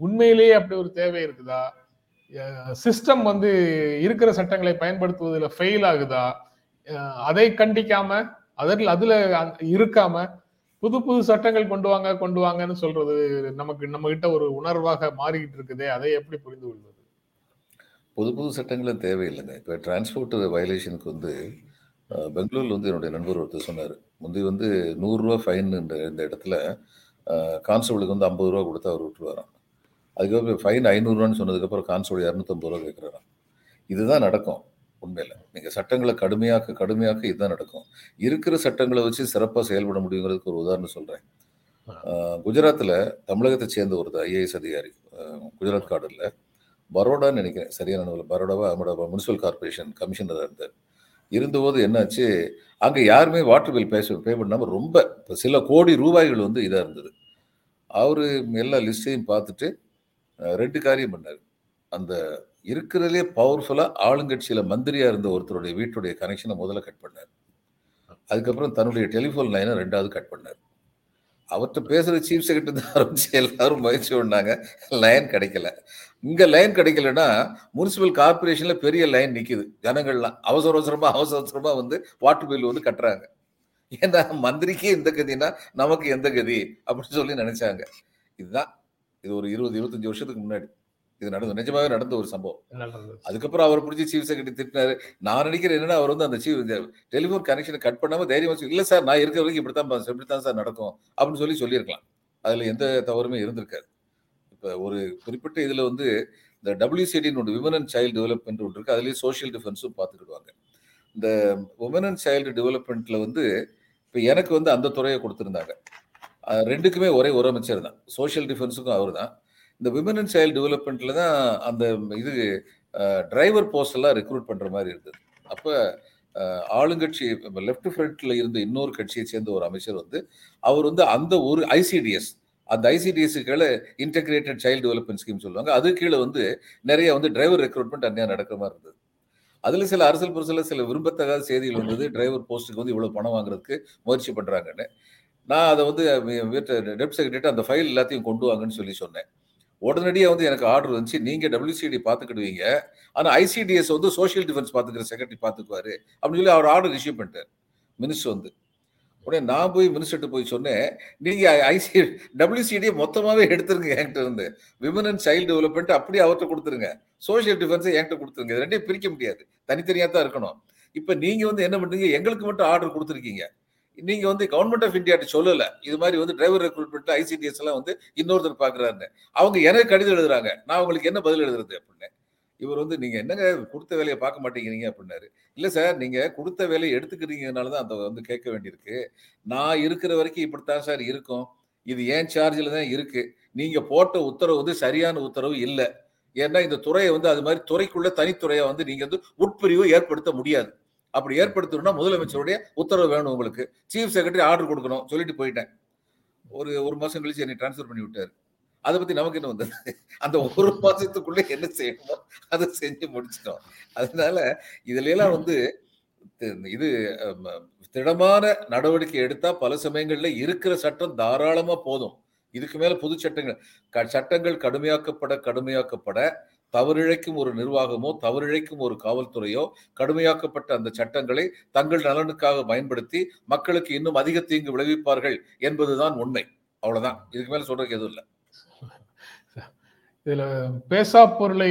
உண்மையிலேயே அப்படி ஒரு தேவை இருக்குதா? சிஸ்டம் வந்து இருக்கிற சட்டங்களை பயன்படுத்துவதில் ஃபெயில் ஆகுதா? அதை கண்டிக்காம அதில் அதில் இருக்காம புது புது சட்டங்கள் கொண்டு வாங்க கொண்டு வாங்கன்னு சொல்றது நமக்கு நம்ம கிட்ட ஒரு உணர்வாக மாறிக்கிட்டு இருக்குதே அதை எப்படி புரிந்து கொள்வது புது புது சட்டங்களும் தேவையில்லைங்க. இப்போ டிரான்ஸ்போர்ட் வயலேஷனுக்கு வந்து பெங்களூர்ல வந்து என்னுடைய நண்பர் ஒருத்தர் சொன்னார். முந்தி வந்து நூறுரூவா ஃபைன் இந்த இடத்துல கான்ஸ்டபிளுக்கு வந்து ஐம்பது ரூபா கொடுத்து அவர் விட்டுருவாராம். அதுக்கப்புறம் ஃபைன் ஐநூறுரூவான்னு சொன்னதுக்கப்புறம் கான்ஸ்டபிள் இரநூத்தம்பது ரூபா கேட்குறாராம். இதுதான் நடக்கும் உண்மையில். நீங்கள் சட்டங்களை கடுமையாக்க கடுமையாக்க இதுதான் நடக்கும். இருக்கிற சட்டங்களை வச்சு சிறப்பாக செயல்பட முடியுங்கிறதுக்கு ஒரு உதாரணம் சொல்கிறேன் குஜராத்தில் தமிழகத்தை சேர்ந்த ஒரு ஐஏஎஸ் அதிகாரி குஜராத் கார்டரில் பரோடான்னு நினைக்கிறேன். சரியான பரோடாவா அகமதாபாத் முனிசிபல் கார்பரேஷன் கமிஷனராக இருந்தார். இருந்தபோது என்னாச்சு? அங்கே யாருமே வாட்டர் பில் பேச பே பண்ணாமல் ரொம்ப இப்போ சில கோடி ரூபாய்கள் வந்து இதாக இருந்தது. அவர் எல்லா லிஸ்ட்டையும் பார்த்துட்டு ரெண்டு காரியம் பண்ணார். அந்த இருக்கிறதுலே பவர்ஃபுல்லாக ஆளுங்கட்சியில் மந்திரியாக இருந்த ஒருத்தருடைய வீட்டுடைய கனெக்ஷனை முதல்ல கட் பண்ணார். அதுக்கப்புறம் தன்னுடைய டெலிஃபோன் லைனை ரெண்டாவது கட் பண்ணார். அவர்கிட்ட பேசுகிற சீஃப் செக்ரட்டரி தான் ஆரம்பிச்சு எல்லாரும் முயற்சி பண்ணாங்க. லைன் கிடைக்கல. இங்கே லைன் கிடைக்கலன்னா முனிசிபல் கார்பரேஷனில் பெரிய லைன் நிற்கிது ஜனங்கள்லாம் அவசர அவசரமாக அவசர அவசரமாக வந்து வாட்டர் பில் வந்து கட்டுறாங்க. ஏன்னா மந்திரிக்கே இந்த கதினா நமக்கு எந்த கதி? அப்படின்னு சொல்லி நினைச்சாங்க. இதுதான் இது ஒரு இருபது இருபத்தஞ்சு வருஷத்துக்கு முன்னாடி. இது நடந்து நிஜமாவே நடந்த ஒரு சம்பவம். அதுக்கப்புறம் அவர் பிடிச்சி சீஃப் செக்ரட்டரி திட்டினாரு. நான் நினைக்கிறேன் என்னன்னா அவர் வந்து அந்த சீஃப் டெலிஃபோன் கனெக்ஷனை கட் பண்ணாம தைரியமா சொல்லி இல்லை சார் நான் இருக்கிற வரைக்கும் இப்படித்தான் பா- இப்படித்தான் சார் நடக்கும். அப்படின்னு சொல்லி சொல்லியிருக்கலாம். அதுல எந்த தவறுமே இருந்திருக்காது. இப்போ ஒரு குறிப்பிட்ட இதுல வந்து இந்த டபிள்யூசிடின்னு ஒன்று விமன் அண்ட் சைல்டு டெவலப்மெண்ட் ஒன்று இருக்கு. அதுலேயே சோஷியல் டிஃபென்ஸும் பார்த்துக்கிடுவாங்க. இந்த உமன் அண்ட் சைல்டு டெவலப்மெண்ட்ல வந்து இப்போ எனக்கு வந்து அந்த துறையை கொடுத்துருந்தாங்க. ரெண்டுக்குமே ஒரே ஒரு அமைச்சர் தான். சோஷியல் டிஃபென்ஸுக்கும் அவர் தான் இந்த விமன் அண்ட் சைல்டு டெவலப்மெண்ட்டில் தான் அந்த இது டிரைவர் போஸ்ட் எல்லாம் ரெக்ரூட் பண்ணுற மாதிரி இருந்தது. அப்போ ஆளுங்கட்சி லெஃப்ட் ஃப்ரண்ட்டில் இருந்த இன்னொரு கட்சியை சேர்ந்த ஒரு அமைச்சர் வந்து அவர் வந்து அந்த ஒரு ஐசிடிஎஸ் அந்த ஐசிடிஎஸ் கீழே இன்டகிரேட்டட் சைல்டு டெவலப்மெண்ட் ஸ்கீம் சொல்லுவாங்க. அது கீழே வந்து நிறைய வந்து டிரைவர் ரெக்ரூட்மெண்ட் அந்நியா நடக்கிற மாதிரி இருந்தது. அதில் சில அரசியல் புரசில் சில விரும்பத்தகாத செய்திகள் வந்தது. டிரைவர் போஸ்ட்டுக்கு வந்து இவ்வளோ பணம் வாங்குறதுக்கு முயற்சி பண்ணுறாங்கன்னு நான் அதை வந்து டெப்ட் செக்ரட்டரி அந்த ஃபைல் எல்லாத்தையும் கொண்டு வாங்கன்னு சொல்லி சொன்னேன். உடனடியாக வந்து எனக்கு ஆர்டர் வந்துச்சு. நீங்கள் டபிள்யூசிடி பார்த்துக்கிடுவீங்க. ஆனால் ஐசிடிஎஸ் வந்து சோஷியல் டிஃபென்ஸ் பார்த்துக்கிற செக்ரட்டரி பார்த்துக்குவாரு. அப்படின்னு சொல்லி அவர் ஆர்டர் இஷ்யூ பண்ணிட்டார். மினிஸ்டர் வந்து. உடனே நான் போய் மினிஸ்டர்கிட்ட போய் சொன்னேன் நீங்கள் ஐசி டபிள்யூசிடியை மொத்தமாகவே எடுத்துருங்க என்கிட்ட இருந்து. விமன் அண்ட் சைல்டு டெவலப்மெண்ட் அப்படியே அவர்கிட்ட கொடுத்துருங்க. சோஷியல் டிஃபென்ஸை என்கிட்ட கொடுத்துருங்க. இது ரெண்டையும் பிரிக்க முடியாது. தனித்தனியாக தான் இருக்கணும். இப்போ நீங்கள் வந்து என்ன பண்ணுறீங்க எங்களுக்கு மட்டும் ஆர்டர் கொடுத்துருக்கீங்க. நீங்க வந்து கவர்மெண்ட் ஆஃப் இந்தியாட்ட சொல்லல. இது மாதிரி வந்து டிரைவர் ரெக்ரூட்மெண்ட் ஐசிடிஎஸ் எல்லாம் வந்து இன்னொருத்தர் பாக்குறாரு அவங்க எனக்கு கடிதம் எழுதுறாங்க. நான் உங்களுக்கு என்ன பதில் எழுதுறது அப்படின்னு. இவர் வந்து நீங்க என்னங்க கொடுத்த வேலையை பார்க்க மாட்டேங்கிறீங்க? அப்படின்னாரு. இல்ல சார் நீங்க கொடுத்த வேலையை எடுத்துக்கிறீங்கனால தான் அந்த வந்து கேட்க வேண்டியிருக்கு. நான் இருக்கிற வரைக்கும் இப்படித்தான் சார் இருக்கும். இது ஏன் சார்ஜில் தான் இருக்கு? நீங்க போட்ட உத்தரவு வந்து சரியான உத்தரவு இல்லை. ஏன்னா இந்த துறையை வந்து அது மாதிரி துறைக்குள்ள தனித்துறையை வந்து நீங்க வந்து உட்பிரிவு ஏற்படுத்த முடியாது. அப்படி ஏற்படுத்தணும்னா முதலமைச்சருடைய உத்தரவு வேணும் உங்களுக்கு. சீஃப் செக்ரட்டரி ஆர்டர் கொடுக்கணும். சொல்லிட்டு போயிட்டேன். ஒரு ஒரு மாதம் கழிச்சு என்னை டிரான்ஸ்ஃபர் பண்ணி விட்டார். அதை பத்தி நமக்கு என்ன வந்தது? அந்த ஒரு மாதத்துக்குள்ளே என்ன செய்யணுமோ அதை செஞ்சு முடிச்சிட்டோம். அதனால இதுல வந்து இது திடமான நடவடிக்கை எடுத்தா பல சமயங்களில் இருக்கிற சட்டம் தாராளமாக போதும். இதுக்கு மேலே புது சட்டங்கள் சட்டங்கள் கடுமையாக்கப்பட கடுமையாக்கப்பட தவறிழைக்கும் ஒரு நிர்வாகமோ தவறிழைக்கும் ஒரு காவல்துறையோ கடுமையாக்கப்பட்ட அந்த சட்டங்களை தங்கள் நலனுக்காக பயன்படுத்தி மக்களுக்கு இன்னும் அதிக தீங்கு விளைவிப்பார்கள் என்பதுதான் உண்மை. அவ்வளவுதான். இதுக்கு மேல சொல்றதுக்கு எதுவும் இல்லை. இதுல பேசா பொருளை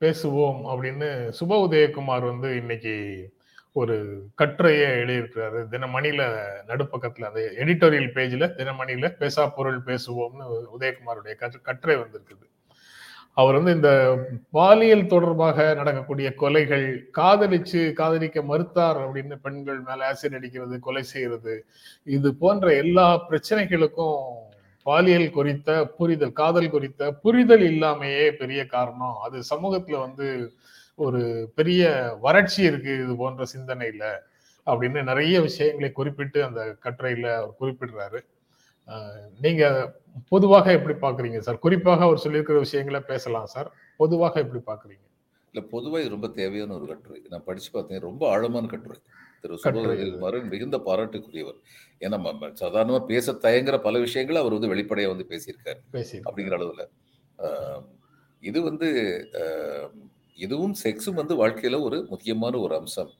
பேசுவோம் அப்படின்னு சுப உதயகுமார் வந்து இன்னைக்கு ஒரு கட்டுரையை எழுதியிருக்கிறாரு. தினமணியில நடுப்பக்கத்துல அந்த எடிட்டோரியல் பேஜ்ல தினமணியில பேசா பொருள் பேசுவோம்னு உதயகுமாருடைய கட்டு- கட்டுரை வந்திருக்குது. அவர் வந்து இந்த பாலியல் தொடர்பாக நடக்கக்கூடிய கொலைகள் காதலிச்சு காதலிக்க மறுத்தார் அப்படின்னு பெண்கள் மேல ஆசிட் அடிக்கிறது கொலை செய்யறது இது போன்ற எல்லா பிரச்சனைகளுக்கும் பாலியல் குறித்த புரிதல் காதல் குறித்த புரிதல் இல்லாமையே பெரிய காரணம். அது சமூகத்துல வந்து ஒரு பெரிய வறட்சி இருக்கு இது போன்ற சிந்தனையில அப்படின்னு நிறைய விஷயங்களை குறிப்பிட்டு அந்த கட்டுரையில அவர் குறிப்பிடுறாரு. நீங்க பொதுவாக எப்படி பாக்குறீங்க சார்? குறிப்பாக அவர் சொல்லியிருக்கிற விஷயங்களை பேசலாம் சார். பொதுவாக எப்படி பாக்குறீங்க இல்ல பொதுவா இது ரொம்ப தேவையான ஒரு கட்டுரை. நான் படிச்சு பார்த்தேன். ரொம்ப ஆழமான கட்டுரை. திரு. சுபகுமாரன் மிகுந்த பாராட்டுக்குரியவர். ஏன்னா சாதாரணமா பேச தயங்குற பல விஷயங்களை அவர் வந்து வெளிப்படையா வந்து பேசியிருக்காரு. பேசி அப்படிங்கிற அளவுல. இது வந்து இதுவும் செக்ஸும் வந்து வாழ்க்கையில ஒரு முக்கியமான ஒரு அம்சம்.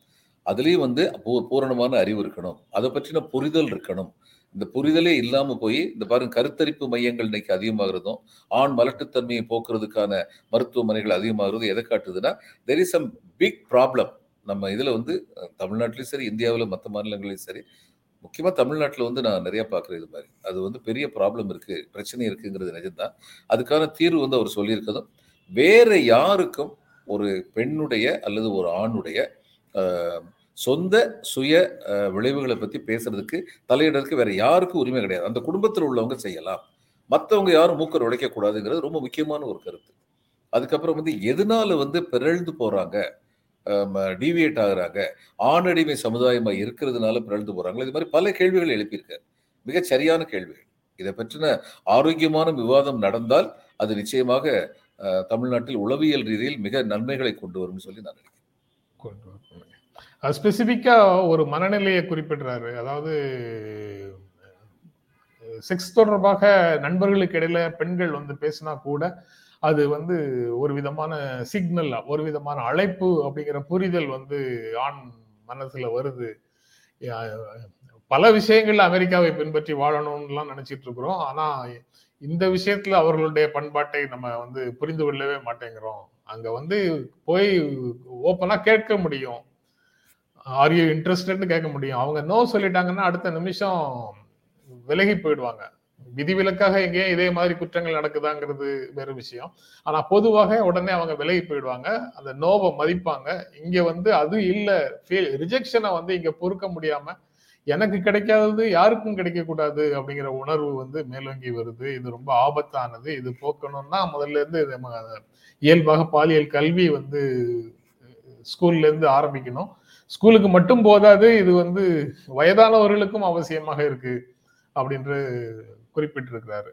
அதுலயும் வந்து பூ- பூரணமான அறிவு இருக்கணும். அதை பற்றின புரிதல் இருக்கணும். இந்த புரிதலே இல்லாம போய் இந்த பாருங்க கருத்தரிப்பு மையங்கள் இன்னைக்கு அதிகமாகிறதும் ஆண் மலட்டுத்தன்மையை போக்குறதுக்கான மருத்துவமனைகள் அதிகமாகிறது எதை காட்டுதுன்னா there is some big problem நம்ம இதுல வந்து தமிழ்நாட்டிலையும் சரி இந்தியாவில் மற்ற மாநிலங்களையும் சரி முக்கியமாக தமிழ்நாட்டில் வந்து நான் நிறைய பார்க்குறேன் இது மாதிரி. அது வந்து பெரிய ப்ராப்ளம் இருக்கு பிரச்சனை இருக்குங்கிறது நிஜம்தான். அதுக்கான தீர்வு வந்து அவர் சொல்லியிருக்கதும் வேற யாருக்கும் ஒரு பெண்ணுடைய அல்லது ஒரு ஆணுடைய சொந்த சுய விளைவுகளை பற்றி பேசுறதுக்கு தலையிடறதுக்கு வேற யாருக்கும் உரிமை கிடையாது. அந்த குடும்பத்தில் உள்ளவங்க செய்யலாம். மற்றவங்க யாரும் மூக்கர் உடைக்க கூடாதுங்கிறது ரொம்ப முக்கியமான ஒரு கருத்து. அதுக்கப்புறம் வந்து எதனால வந்து பிறழ்ந்து போறாங்க? டிவியேட் ஆகுறாங்க? ஆணடிமை சமுதாயமாக இருக்கிறதுனால பிறழ்ந்து போறாங்க இது மாதிரி பல கேள்விகள் எழுப்பியிருக்காரு. மிக சரியான கேள்விகள். இதை பற்றின ஆரோக்கியமான விவாதம் நடந்தால் அது நிச்சயமாக தமிழ்நாட்டில் உளவியல் ரீதியில் மிக நன்மைகளை கொண்டு வரும்னு சொல்லி நான் நினைக்கிறேன். கொண்டு ஸ்பெசிஃபிக்காக ஒரு மனநிலையை குறிப்பிடுறாரு. அதாவது செக்ஸ் தொடர்பாக நண்பர்களுக்கு இடையில பெண்கள் வந்து பேசினா கூட அது வந்து ஒரு விதமான சிக்னல் ஒரு விதமான அழைப்பு அப்படிங்கிற புரிதல் வந்து ஆண் மனசுல வருது. பல விஷயங்கள்ல அமெரிக்காவை பின்பற்றி வாழணும்லாம் நினைச்சிட்டு இருக்கிறோம். ஆனா இந்த விஷயத்துல அவர்களுடைய பண்பாட்டை நம்ம வந்து புரிந்து கொள்ளவே மாட்டேங்கிறோம். அங்க வந்து போய் ஓப்பனா கேட்க முடியும். ஆர் யூ இன்ட்ரெஸ்டட்னு கேட்க முடியும். அவங்க நோ சொல்லிட்டாங்கன்னா அடுத்த நிமிஷம் விலகி போயிடுவாங்க. விதிவிலக்காக எங்கேயும் இதே மாதிரி குற்றங்கள் நடக்குதாங்கிறது வேற விஷயம். ஆனா பொதுவாக உடனே அவங்க விலகி போயிடுவாங்க. அந்த நோவை மதிப்பாங்க. இங்க வந்து அது இல்ல. ரிஜெக்ஷனை வந்து இங்க பொறுக்க முடியாம எனக்கு கிடைக்காதது யாருக்கும் கிடைக்கக்கூடாது அப்படிங்கிற உணர்வு வந்து மேலோங்கி வருது. இது ரொம்ப ஆபத்தானது. இது போக்கணும்னா முதல்ல இருந்து நம்ம இயல்பாக பாலியல் கல்வி வந்து ஸ்கூல்ல இருந்து ஆரம்பிக்கணும். ஸ்கூலுக்கு மட்டும் போதாது இது வந்து வயதானவர்களுக்கும் அவசியமாக இருக்கு அப்படின்று குறிப்பிட்டிருக்கிறாரு.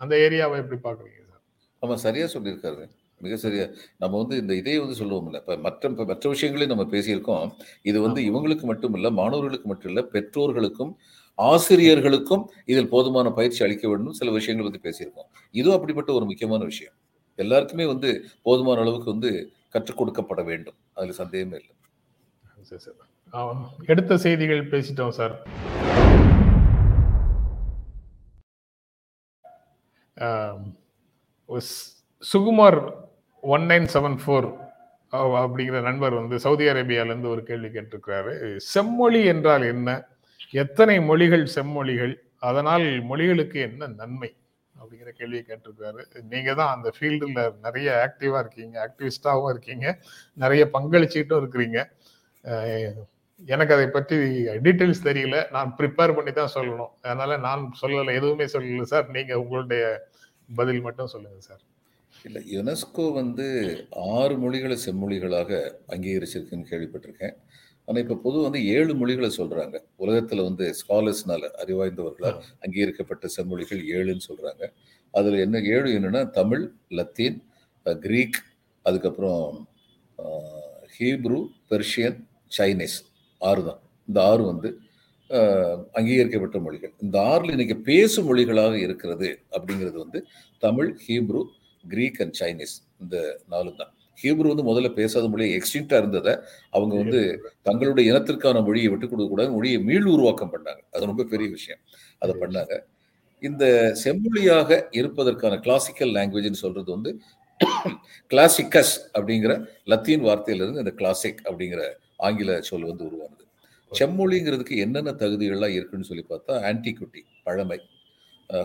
அந்த ஏரியாவை எப்படி பாக்குறீங்க சார்? ஆமா சரியா சொல்லியிருக்காரு. மிக சரியா. நம்ம வந்து இந்த இதை வந்து சொல்லுவோம் இல்லை இப்போ மற்ற இப்ப மற்ற விஷயங்களையும் நம்ம பேசியிருக்கோம். இது வந்து. இவங்களுக்கு மட்டும் இல்ல மாணவர்களுக்கு மட்டும் இல்ல பெற்றோர்களுக்கும் ஆசிரியர்களுக்கும் இதில் போதுமான பயிற்சி அளிக்க வேண்டும். சில விஷயங்களை பத்தி பேசியிருக்கோம். இதுவும் அப்படிப்பட்ட ஒரு முக்கியமான விஷயம். எல்லாருக்குமே வந்து போதுமான அளவுக்கு வந்து கற்றுக் கொடுக்கப்பட வேண்டும். அதுல சந்தேகமே இல்லை. சரி சார் எடுத்த செய்திகள் பேசிட்டோம் sir. Sukumar one nine seven four அப்படிங்கிற நண்பர் வந்து சவுதி அரேபியால இருந்து ஒரு கேள்வி கேட்டிருக்கிறாரு. செம்மொழி என்றால் என்ன? எத்தனை மொழிகள் செம்மொழிகள்? அதனால் மொழிகளுக்கு என்ன நன்மை? அப்படிங்கிற கேள்வியை கேட்டிருக்காரு நீங்க தான் அந்த ஃபீல்டில் நிறைய ஆக்டிவா இருக்கீங்க ஆக்டிவிஸ்டாகவும் இருக்கீங்க நிறைய பங்களிச்சுக்கிட்டும் இருக்கிறீங்க. எனக்கு அதை பற்றி டீட்டெயில்ஸ் தெரியல. நான் ப்ரிப்பேர் பண்ணி தான் சொல்லணும். அதனால நான் சொல்லலை எதுவுமே சொல்லல சார். நீங்க உங்களுடைய பதில் மட்டும் சொல்லுங்க சார். இல்லை யுனெஸ்கோ வந்து ஆறு மொழிகளை செம்மொழிகளாக அங்கீகரிச்சிருக்குன்னு கேள்விப்பட்டிருக்கேன். ஆனால் இப்போ பொது வந்து ஏழு மொழிகளை சொல்றாங்க. உலகத்துல வந்து ஸ்காலர்ஸ்னால அறிவாய்ந்தவர்களால் அங்கீகரிக்கப்பட்ட செம்மொழிகள் ஏழுன்னு சொல்றாங்க. அதுல என்ன ஏழு என்னன்னா தமிழ் லத்தீன் கிரீக் அதுக்கப்புறம் ஹீப்ரு பெர்ஷியன் சைனீஸ் ஆறு தான். இந்த ஆறு வந்து அங்கீகரிக்கப்பட்ட மொழிகள். இந்த ஆறுல இன்னைக்கு பேசும் மொழிகளாக இருக்கிறது அப்படிங்கிறது வந்து Tamil Hebrew Greek and Chinese இந்த நாலு தான். ஹீப்ரு வந்து முதல்ல பேசாத மொழி எக்ஸ்டிங்டா இருந்ததை அவங்க வந்து தங்களுடைய இனத்திற்கான மொழியை விட்டு கொடுக்க கூடாது மொழியை மீள் உருவாக்கம் பண்ணாங்க. அது ரொம்ப பெரிய விஷயம். அதை பண்ணாங்க. இந்த செம்மொழியாக இருப்பதற்கான கிளாசிக்கல் லாங்குவேஜ்னு சொல்றது வந்து கிளாசிக்கஸ் அப்படிங்கிற லத்தீன் வார்த்தையிலிருந்து இந்த கிளாசிக் அப்படிங்கிற ஆங்கில சொல் வந்து உருவானது செம்மொழிங்கிறதுக்கு என்னென்ன தகுதிகள்லாம் இருக்குன்னு சொல்லி பார்த்தா ஆன்டிகுட்டி பழமை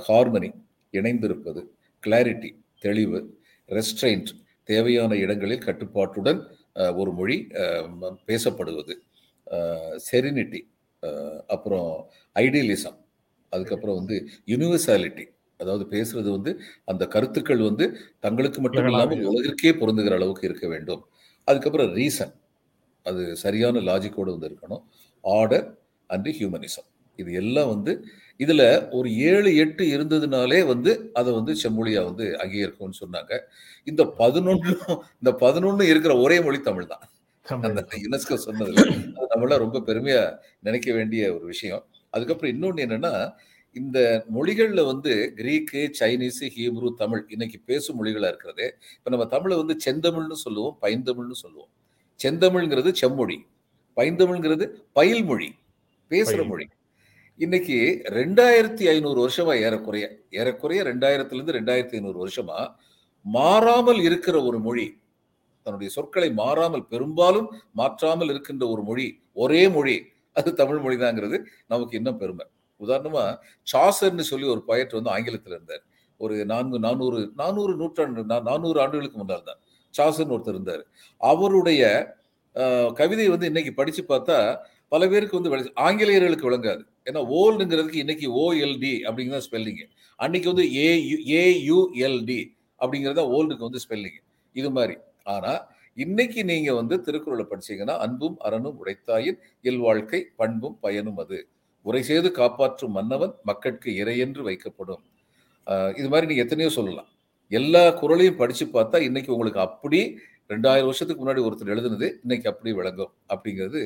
ஹார்மனி இணைந்திருப்பது கிளாரிட்டி தெளிவு ரெஸ்ட்ரெயின்ட் தேவையான இடங்களில் கட்டுப்பாட்டுடன் ஒரு மொழி பேசப்படுவது செரினிட்டி அப்புறம் ஐடியலிசம் அதுக்கப்புறம் வந்து யூனிவர்சாலிட்டி அதாவது பேசுறது வந்து அந்த கருத்துக்கள் வந்து தங்களுக்கு மட்டும் இல்லாமல். உலகிற்கே பொருந்துகிற அளவுக்கு இருக்க வேண்டும் அதுக்கப்புறம் ரீசன் அது சரியான லாஜிக்கோடு வந்து இருக்கணும். ஆர்டர் அண்ட் ஹியூமனிசம் இது எல்லாம் வந்து இதுல ஒரு ஏழு எட்டு இருந்ததுனாலே வந்து அதை வந்து செம்மொழியா வந்து அங்கீகரிக்கும்னு சொன்னாங்க. இந்த பதினொன்றும் இந்த பதினொன்னு இருக்கிற ஒரே மொழி தமிழ் தான். அந்த யுனெஸ்கோ சொன்னதுல அது நம்மளாம் ரொம்ப பெருமையா நினைக்க வேண்டிய ஒரு விஷயம். அதுக்கப்புறம் இன்னொன்னு என்னன்னா இந்த மொழிகள்ல வந்து கிரீக்கு சைனீஸ் ஹீப்ரு தமிழ் இன்னைக்கு பேசும் மொழிகளா இருக்கிறது இப்ப நம்ம தமிழை வந்து செந்தமிழ்னு சொல்லுவோம் பைந்தமிழ்னு சொல்லுவோம். செந்தமிழ்ங்கிறது செம்மொழி பைந்தமிழ்ங்கிறது பயில்மொழி பேசுற பயில். மொழி. இன்னைக்கு ரெண்டாயிரத்தி ஐநூறு வருஷமா ஏறக்குறைய ஏறக்குறைய ரெண்டாயிரத்துல இருந்து ரெண்டாயிரத்தி ஐநூறு வருஷமா மாறாமல் இருக்கிற ஒரு மொழி தன்னுடைய சொற்களை மாறாமல் பெரும்பாலும் மாற்றாமல் இருக்கின்ற ஒரு மொழி ஒரே மொழி அது தமிழ் மொழிதாங்கிறது நமக்கு இன்னும் பெருமை. உதாரணமா சாசர்னு சொல்லி ஒரு poet வந்து ஆங்கிலத்தில் இருந்தார். ஒரு நான்கு நானூறு நானூறு நூற்றாண்டு நானூறு ஆண்டுகளுக்கு முன்னால் தான். சாசர்னு ஒருத்தர் இருந்தார். அவருடைய கவிதை வந்து இன்னைக்கு படித்து பார்த்தா பல பேருக்கு வந்து ஆங்கிலேயர்களுக்கு விளங்காது. ஏன்னா ஓல்டுங்கிறதுக்கு இன்னைக்கு ஓஎல்டி அப்படிங்கிறத ஸ்பெல்லிங்கு அன்னைக்கு வந்து ஏ ஏயுஎல்டி அப்படிங்கிறது ஓல்டுக்கு வந்து ஸ்பெல்லிங் இது மாதிரி. ஆனால் இன்னைக்கு நீங்கள் வந்து திருக்குறளை படிச்சீங்கன்னா அன்பும் அறனும் உடைத்தாயின் இல்வாழ்க்கை பண்பும் பயனும் அது. உரை செய்து காப்பாற்றும் மன்னவன் மக்களுக்கு இறையென்று வைக்கப்படும். இது மாதிரி நீங்கள் எத்தனையோ சொல்லலாம். எல்லா குரலையும் படித்து பார்த்தா இன்னைக்கு உங்களுக்கு அப்படி ரெண்டாயிரம் வருஷத்துக்கு முன்னாடி ஒருத்தர் எழுதுனது இன்னைக்கு அப்படி விளங்கும் அப்படிங்கிறது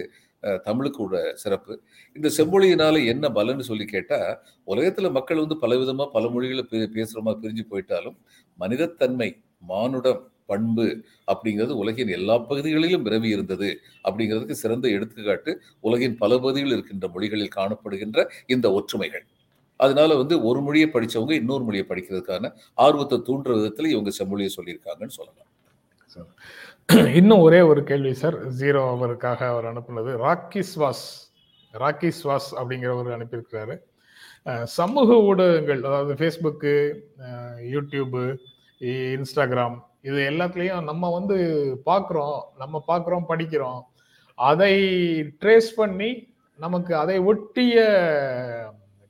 தமிழுக்கோட சிறப்பு. இந்த செம்மொழியினால என்ன பலன்னு சொல்லி கேட்டா உலகத்துல மக்கள் வந்து பலவிதமா பல மொழிகளை பே- பேசுறமா பிரிஞ்சு போயிட்டாலும் மனிதத்தன்மை மானுடம் பண்பு அப்படிங்கிறது உலகின் எல்லா பகுதிகளிலும் விரவி இருந்தது அப்படிங்கிறதுக்கு சிறந்த எடுத்துக்காட்டு உலகின் பல பகுதிகளில் இருக்கின்ற மொழிகளில் காணப்படுகின்ற இந்த ஒற்றுமைகள். அதனால வந்து ஒரு மொழியை படிச்சவங்க இன்னொரு மொழியை படிக்கிறதுக்கான ஆர்வத்தை தூண்டுற விதத்தில் இவங்க செம்மொழியை சொல்லியிருக்காங்கன்னு சொல்லலாம். இன்னும் ஒரே ஒரு கேள்வி சார். ஜீரோ அவருக்காக அவர் அனுப்புனது ராக்கிஸ் வாஸ் ராக்கி வாஸ் அப்படிங்கிறவர் அனுப்பியிருக்கிறாரு. சமூக ஊடகங்கள் அதாவது ஃபேஸ்புக்கு யூடியூப்பு யூடியூபு இன்ஸ்டாகிராம் இது எல்லாத்துலேயும் நம்ம வந்து பார்க்குறோம் நம்ம பார்க்குறோம் படிக்கிறோம். அதை ட்ரேஸ் பண்ணி நமக்கு அதை ஒட்டிய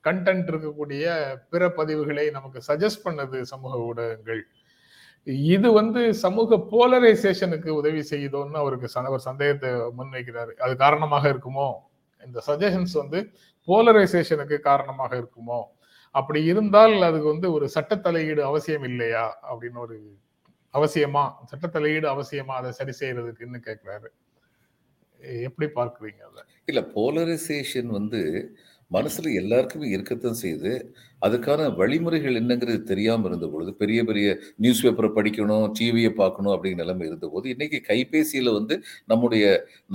கண்டென்ட் இருக்கக்கூடிய பிற பதிவுகளை நமக்கு சஜஸ்ட் பண்ணது சமூக ஊடகங்கள். இது வந்து சமூக போலரைசேஷனுக்கு உதவி செய்யுதோன்னு அவருக்கு ச- அவர் சந்தேகத்தை முன்வைக்கிறாரு. அது காரணமாக இருக்குமோ? இந்த சஜஷன்ஸ் வந்து போலரைசேஷனுக்கு காரணமாக இருக்குமோ? அப்படி இருந்தால் அதுக்கு வந்து ஒரு சட்ட தலையீடு அவசியம் இல்லையா? அப்படின்னு ஒரு அவசியமா? சட்ட தலையீடு அவசியமா? அதை சரி செய்யறதுக்குன்னு கேட்கிறாரு எப்படி பார்க்குறீங்க அதை? இல்ல போலரைசேஷன் வந்து மனசில் எல்லாருக்குமே இருக்கத்தான் செய்யுது. அதுக்கான வழிமுறைகள் என்னங்கிறது தெரியாமல் இருந்த பொழுது பெரிய பெரிய நியூஸ் பேப்பரை படிக்கணும் டிவியை பார்க்கணும் அப்படிங்கிற நிலைமை இருந்தபோது இன்னைக்கு கைபேசியில் வந்து நம்முடைய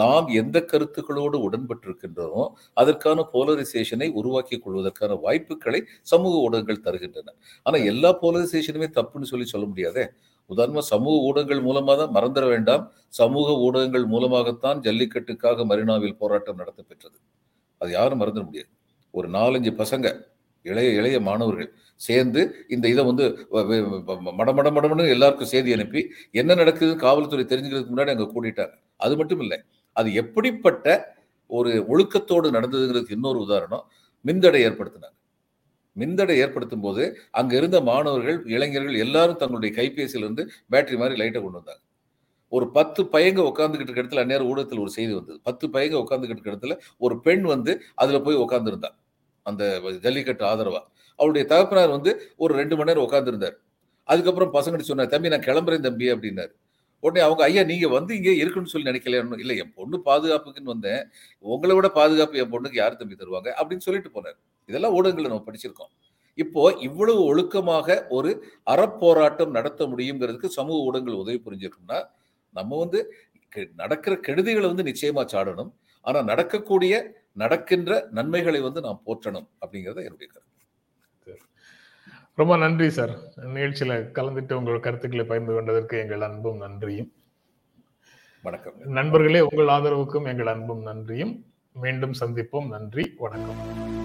நாம் எந்த கருத்துக்களோடு உடன்பட்டிருக்கின்றோமோ அதற்கான போலரைசேஷனை உருவாக்கி கொள்வதற்கான வாய்ப்புகளை சமூக ஊடகங்கள் தருகின்றன. ஆனால் எல்லா போலரைசேஷனுமே தப்புன்னு சொல்லி சொல்ல முடியாதே? உதாரணமாக சமூக ஊடகங்கள் மூலமாக தான் மறந்துட வேண்டாம். சமூக ஊடகங்கள் மூலமாகத்தான் ஜல்லிக்கட்டுக்காக மரினாவில் போராட்டம் நடத்தப்பெற்றது. அது யாரும் மறந்துட முடியாது. ஒரு நாலஞ்சு பசங்க இளைய இளைய மாணவர்கள் சேர்ந்து இந்த இதை வந்து வ- வ- மட மட எல்லாருக்கும் செய்தி அனுப்பி என்ன நடக்குதுன்னு காவல்துறை தெரிஞ்சுக்கிறதுக்கு முன்னாடி அங்கே கூட்டிட்டாங்க. அது மட்டும் இல்லை அது எப்படிப்பட்ட ஒரு ஒழுக்கத்தோடு நடந்ததுங்கிறதுக்கு இன்னொரு உதாரணம் மின்தடை ஏற்படுத்தினாங்க. மின்தடை ஏற்படுத்தும் போது அங்கே இருந்த மாணவர்கள் இளைஞர்கள் எல்லாரும் தங்களுடைய கைபேசியிலிருந்து பேட்டரி மாதிரி லைட்டை கொண்டு வந்தாங்க. ஒரு பத்து பையங்க உட்காந்துக்கிட்டு இருக்க இடத்துல அந்நேரம் ஊடகத்தில் ஒரு செய்தி வந்தது. பத்து பையங்க உட்காந்துக்கிட்டு இருக்க இடத்துல ஒரு பெண் வந்து அதில் போய் உட்காந்துருந்தா அந்த ஜல்லிக்கட்டு ஆதரவா. அவருடைய தகப்பனார் வந்து ஒரு ரெண்டு மணி நேரம் உட்காந்துருந்தார் அதுக்கப்புறம் பசங்கிட்ட சொன்னார் தம்பி நான் கிளம்புறேன் தம்பி அப்படின்னாரு. உடனே அவங்க ஐயா நீங்க வந்து இங்கே இருக்குன்னு சொல்லி நினைக்கலையா இல்லை என் பொண்ணு பாதுகாப்புக்குன்னு வந்தேன். உங்களை விட பாதுகாப்பு என் பொண்ணுக்கு யார் தம்பி தருவாங்க? அப்படின்னு சொல்லிட்டு போனார். இதெல்லாம் ஊடகங்களை நம்ம படிச்சிருக்கோம். இப்போ இவ்வளவு ஒழுக்கமாக ஒரு அறப்போராட்டம் நடத்த முடியுங்கிறதுக்கு சமூக ஊடகங்கள் உதவி புரிஞ்சிருக்கும்னா நம்ம வந்து நடக்கிற கெடுதிகளை வந்து நிச்சயமா சாடணும். ஆனா நடக்கக்கூடிய நடக்கின்ற நன்மைகளை வந்து நாம் போற்றணும் அப்படிங்கறத என்னுடைய கருத்து. ரொம்ப நன்றி சார். நிகழ்ச்சியில கலந்துட்டு உங்கள் கருத்துக்களை பகிர்ந்து கொண்டதற்கு எங்கள் அன்பும் நன்றியும். வணக்கம். நண்பர்களே உங்கள் ஆதரவுக்கும் எங்கள் அன்பும் நன்றியும். மீண்டும் சந்திப்போம். நன்றி வணக்கம்.